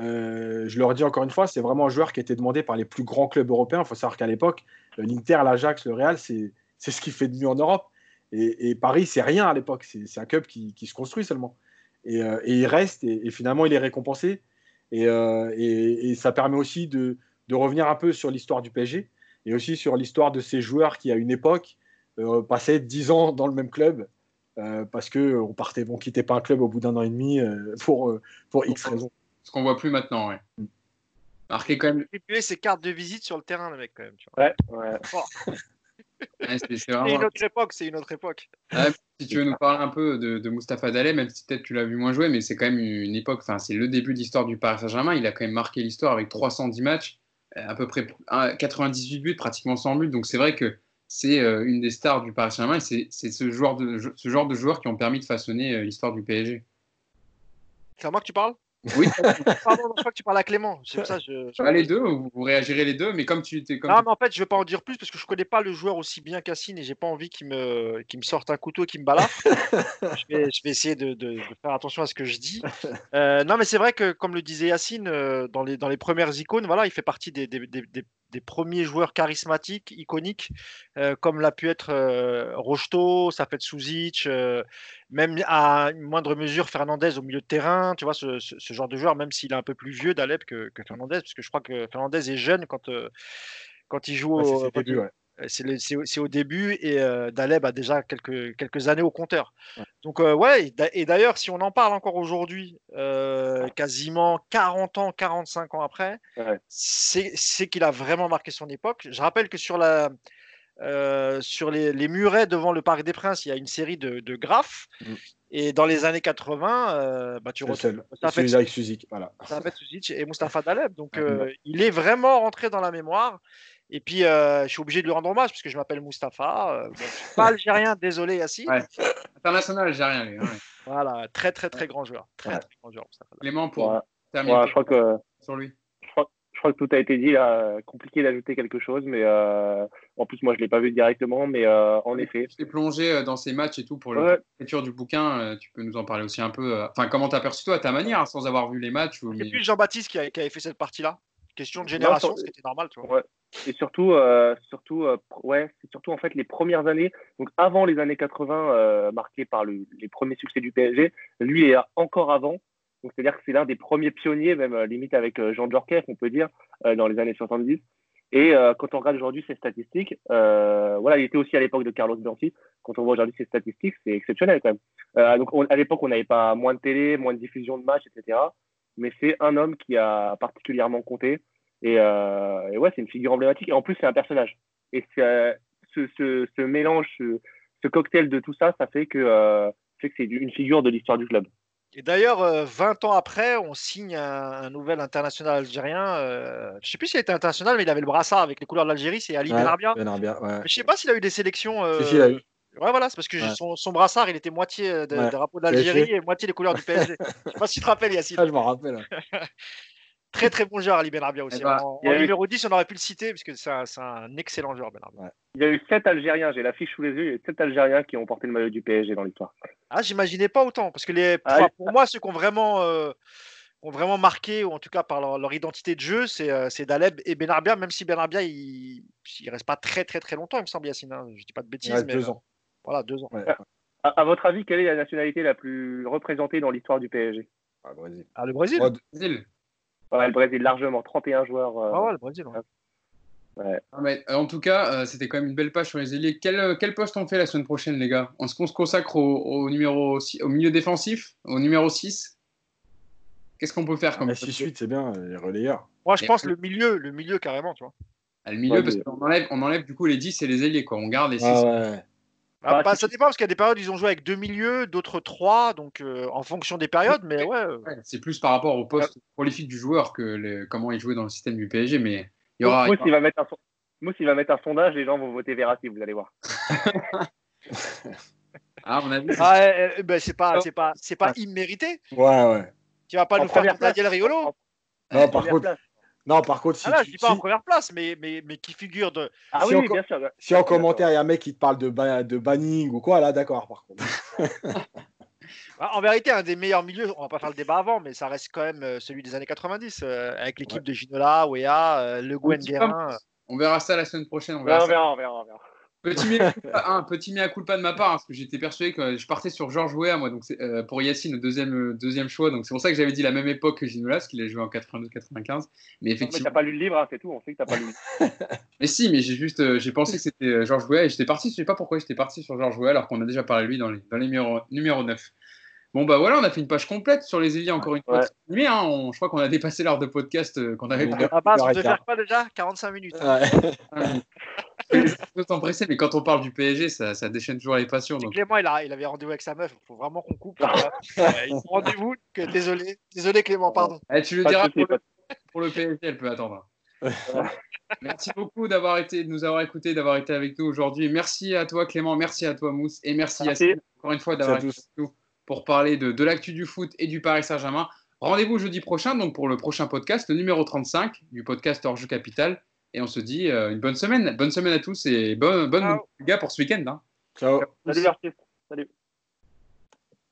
euh, je le redis encore une fois, c'est vraiment un joueur qui a été demandé par les plus grands clubs européens. Il faut savoir qu'à l'époque, euh, l'Inter, l'Ajax, le Real, c'est ce qui fait de mieux en Europe. Et, Paris, c'est rien à l'époque. C'est un club qui, qui se construit seulement. Et, euh, il reste et finalement, il est récompensé. Et, euh, et- et ça permet aussi de, de revenir un peu sur l'histoire du PSG et aussi sur l'histoire de ces joueurs qui, à une époque, euh, passaient 10 ans dans le même club euh, parce qu'on partait, on quittait pas un club au bout d'un an et demi euh, pour, pour X raisons. Ce qu'on voit plus maintenant, ouais. Marqué quand même. Distribuer ses cartes de visite sur le terrain, le mec, quand même. Tu vois. Ouais, ouais. ouais, c'est- vraiment- une autre époque, c'est une autre époque. Si tu veux nous parler un peu de, de Mustapha Daley, même si peut-être tu l'as vu moins jouer, mais c'est quand même une époque, enfin c'est le début de l'histoire du Paris Saint-Germain. Il a quand même marqué l'histoire avec 310 matchs, euh, à peu près un- 98 buts, pratiquement 100 buts. Donc c'est vrai que c'est euh, une des stars du Paris Saint-Germain et c'est c'est ce, genre de, ce genre de joueurs qui ont permis de façonner euh, l'histoire du PSG. C'est à moi que tu parles? Oui, Pardon, non, je crois que tu parles à Clément. C'est ça je. je- pas les deux, vous, vous réagirez les deux, mais comme tu étais comme Non, mais en fait, je vais pas en dire plus parce que je connais pas le joueur aussi bien qu'Assine et j'ai pas envie qu'il me, qu'il me sorte un couteau et qu'il me balafre. je, vais, je vais essayer de, de- de faire attention à ce que je dis. Euh, non, mais c'est vrai que, comme le disait Yacine, euh, dans, les, dans les premières icônes, voilà, il fait partie des, des, des- des- des premiers joueurs charismatiques, iconiques, euh, comme l'a pu être euh, Rocheteau, ça peut être Souzic, euh, même à une moindre mesure Fernandez au milieu de terrain, tu vois, ce, ce- ce genre de joueur, même s'il est un peu plus vieux d'Alep que, que Fernandez, parce que je crois que Fernandez est jeune quand, euh, quand il joue Ouais, au, ouais. Euh, C'est au- début et euh, Daleb a déjà quelques, quelques années au compteur. Donc, euh, ouais, et d'a- et d'ailleurs, si on en parle encore aujourd'hui, euh, quasiment 40 ans, 45 ans après, Ouais. c'est qu'il a vraiment marqué son époque. Je rappelle que sur, la, sur les, les murets devant le Parc des Princes, il y a une série de, de graphes. Mm. Et dans les années 80, euh, bah, tu retrouves Suzik. Voilà. Suzic et Mustapha Daleb. Donc, euh, il est vraiment rentré dans la mémoire. Et puis, euh, je suis obligé de lui rendre hommage parce que je m'appelle Mustapha. Euh, bon, je suis pas algérien, désolé, Yacine. Ouais. International algérien, lui. ouais. Voilà, très, très, très grand joueur. Très, Ouais. très grand joueur, Mustapha. Clément, pour Ouais. terminer Ouais, je crois que sur lui. je crois, je crois que tout a été dit là. Compliqué d'ajouter quelque chose, mais euh, en plus moi je l'ai pas vu directement, mais euh, en effet. Je t'ai plongé dans ces matchs et tout pour Ouais. l'écriture du bouquin. Tu peux nous en parler aussi un peu. Enfin, comment t'as perçu toi à ta manière, sans avoir vu les matchs ou, C'est plus Jean-Baptiste qui avait fait cette partie-là. Question de génération, sur- ce qui était normal, tu vois. Ouais. Et surtout, euh, surtout, euh, ouais, c'est surtout en fait les premières années, donc avant les années 80, euh, marquées par le- les premiers succès du PSG. Lui est encore avant. Donc c'est-à-dire que c'est l'un des premiers pionniers, même euh, limite avec Jean Djorkaeff, on peut dire, dans les années 70. Et quand on regarde aujourd'hui ses statistiques, voilà, il était aussi à l'époque de Carlos Bianchi. Quand on voit aujourd'hui ses statistiques, c'est exceptionnel quand même. Donc on- à l'époque, on n'avait pas moins de télé, moins de diffusion de matchs, etc. Mais c'est un homme qui a particulièrement compté. Et, euh, et ouais, c'est une figure emblématique. Et en plus, c'est un personnage. Et euh, ce, ce, ce mélange, ce, ce cocktail de tout ça, ça fait que, euh, fait que c'est une figure de l'histoire du club. Et d'ailleurs, euh, 20 ans après, on signe un, un nouvel international algérien. euh, je sais plus s'il était international, mais il avait le brassard avec les couleurs de l'Algérie. C'est Ali Ouais, Benarbia. Benarbia, ouais. Je sais pas s'il a eu des sélections. euh, Si, si, il a eu. Ouais, voilà, c'est parce que Ouais. son, son brassard, il était moitié euh, de, Ouais. drapeau PSG. d'Algérie et moitié les couleurs du PSG. je sais pas si tu te rappelles, Yacine. Ah, je m'en rappelle. Très très bon joueur, Ali Benarbia aussi. Eh ben, en il y a en eu- numéro 10, on aurait pu le citer parce que c'est un, c'est un excellent joueur, Benarbia. Il y a eu sept Algériens, j'ai la fiche sous les yeux, il y a eu sept Algériens qui ont porté le maillot du PSG dans l'histoire. Ah, j'imaginais pas autant parce que les, Ah, enfin, pour moi, ceux qui ont vraiment, euh, ont vraiment marqué, ou en tout cas par leur, leur identité de jeu, c'est euh, c'est Daleb et Benarbia, même si Benarbia, il, il reste pas très très très longtemps, il me semble, Yacine. hein. Je dis pas de bêtises, Ouais, mais deux euh, ans. Voilà, deux ans. Ouais. À, à votre avis, quelle est la nationalité la plus représentée dans l'histoire du PSG Ah, Brésil. Ah, le Brésil? Ouais, Brésil. ouais, Le Brésil, largement, 31 joueurs. euh, Ah ouais, le Brésil. ouais. Ah, mais, euh, en tout cas, euh, c'était quand même une belle page sur les ailiers. Quel, euh, quel poste on fait la semaine prochaine, les gars? Est-ce qu'on se consacre au, au numéro six- au milieu défensif, au numéro 6 Qu'est-ce qu'on peut faire comme Mais 6-8, c'est bien, les relayeurs. Moi, je Et- pense le milieu, le milieu carrément, tu vois. Ah, Le milieu, Ouais, parce mais- qu'on enlève, on enlève du coup les 10 et les ailiers. Quoi. On garde les 6. Ah ouais. Ah, Ah, bah, si- ça dépend parce qu'il y a des périodes, ils ont joué avec deux milieux, d'autres trois, donc euh, en fonction des périodes, mais ouais. euh, Ouais, c'est plus par rapport au poste prolifique du joueur que le- comment il jouait dans le système du PSG. Mais il y aura. Mousse, il va mettre un son- Mousse, il va mettre un sondage, les gens vont voter Verratti, vous allez voir. Ah, on a vu. Ah, euh, ben, c'est pas, c'est pas, c'est pas Ah. immérité. Ouais, ouais. Tu vas pas En nous faire Daniel Riolo. Non, par contre, place. Non, par contre, si, Ah là, tu- je dis pas en première place, mais, mais, mais qui figure de. Ah Si oui, bien sûr. si en commentaire, il y a un mec qui te parle de, ba- de banning ou quoi, là, d'accord, par contre. Ah, En vérité, un des meilleurs milieux, on va pas faire le débat avant, mais ça reste quand même euh, celui des années 90, euh, avec l'équipe de Ginola, Wea, euh, Le Guen Guérin. On verra ça la semaine prochaine. On Ouais, verra, on verra, on verra. Petit mea culpa, un petit mea culpa de ma part, hein, parce que j'étais persuadé que je partais sur Georges Weah, moi, donc euh, pour Yacine, le deuxième, le deuxième choix. Donc c'est pour ça que j'avais dit la même époque que Ginola, parce qu'il a joué en 82-95. Mais Non, mais effectivement. t'as pas lu le livre, hein, c'est tout, on sait que t'as pas lu le livre. Mais si, mais j'ai juste, euh, j'ai pensé que c'était euh, Georges Weah et j'étais parti, je sais pas pourquoi j'étais parti sur Georges Weah alors qu'on a déjà parlé de lui dans les, dans les numéros, numéro 9. Bon bah voilà, on a fait une page complète sur les ailiers encore une fois. Ouais. Mais hein, on- je crois qu'on a dépassé l'heure de podcast euh, qu'on avait la base, on devait arrête. faire quoi déjà? 45 minutes. hein. Ouais. D'autant pressé, mais quand on parle du PSG, ça, ça déchaîne toujours les passions. Donc. Clément, il, a, il avait rendez-vous avec sa meuf. Il faut vraiment qu'on coupe. Euh, rendez-vous. Que, désolé, désolé Clément, pardon. Eh, tu le diras pour le, de- pour le PSG, elle peut attendre. Merci beaucoup d'avoir été, de nous avoir écoutés, d'avoir été avec nous aujourd'hui. Merci à toi Clément, merci à toi Mousse et merci, Merci. Yacine encore une fois d'avoir à été avec nous pour parler de, de l'actu du foot et du Paris Saint-Germain. Rendez-vous jeudi prochain donc pour le prochain podcast, le numéro 35 du podcast Hors Jeu Capital. Et on se dit euh, une bonne semaine. Bonne semaine à tous et bonne, bonne gars pour ce week-end. hein. Ciao. Salut. Salut.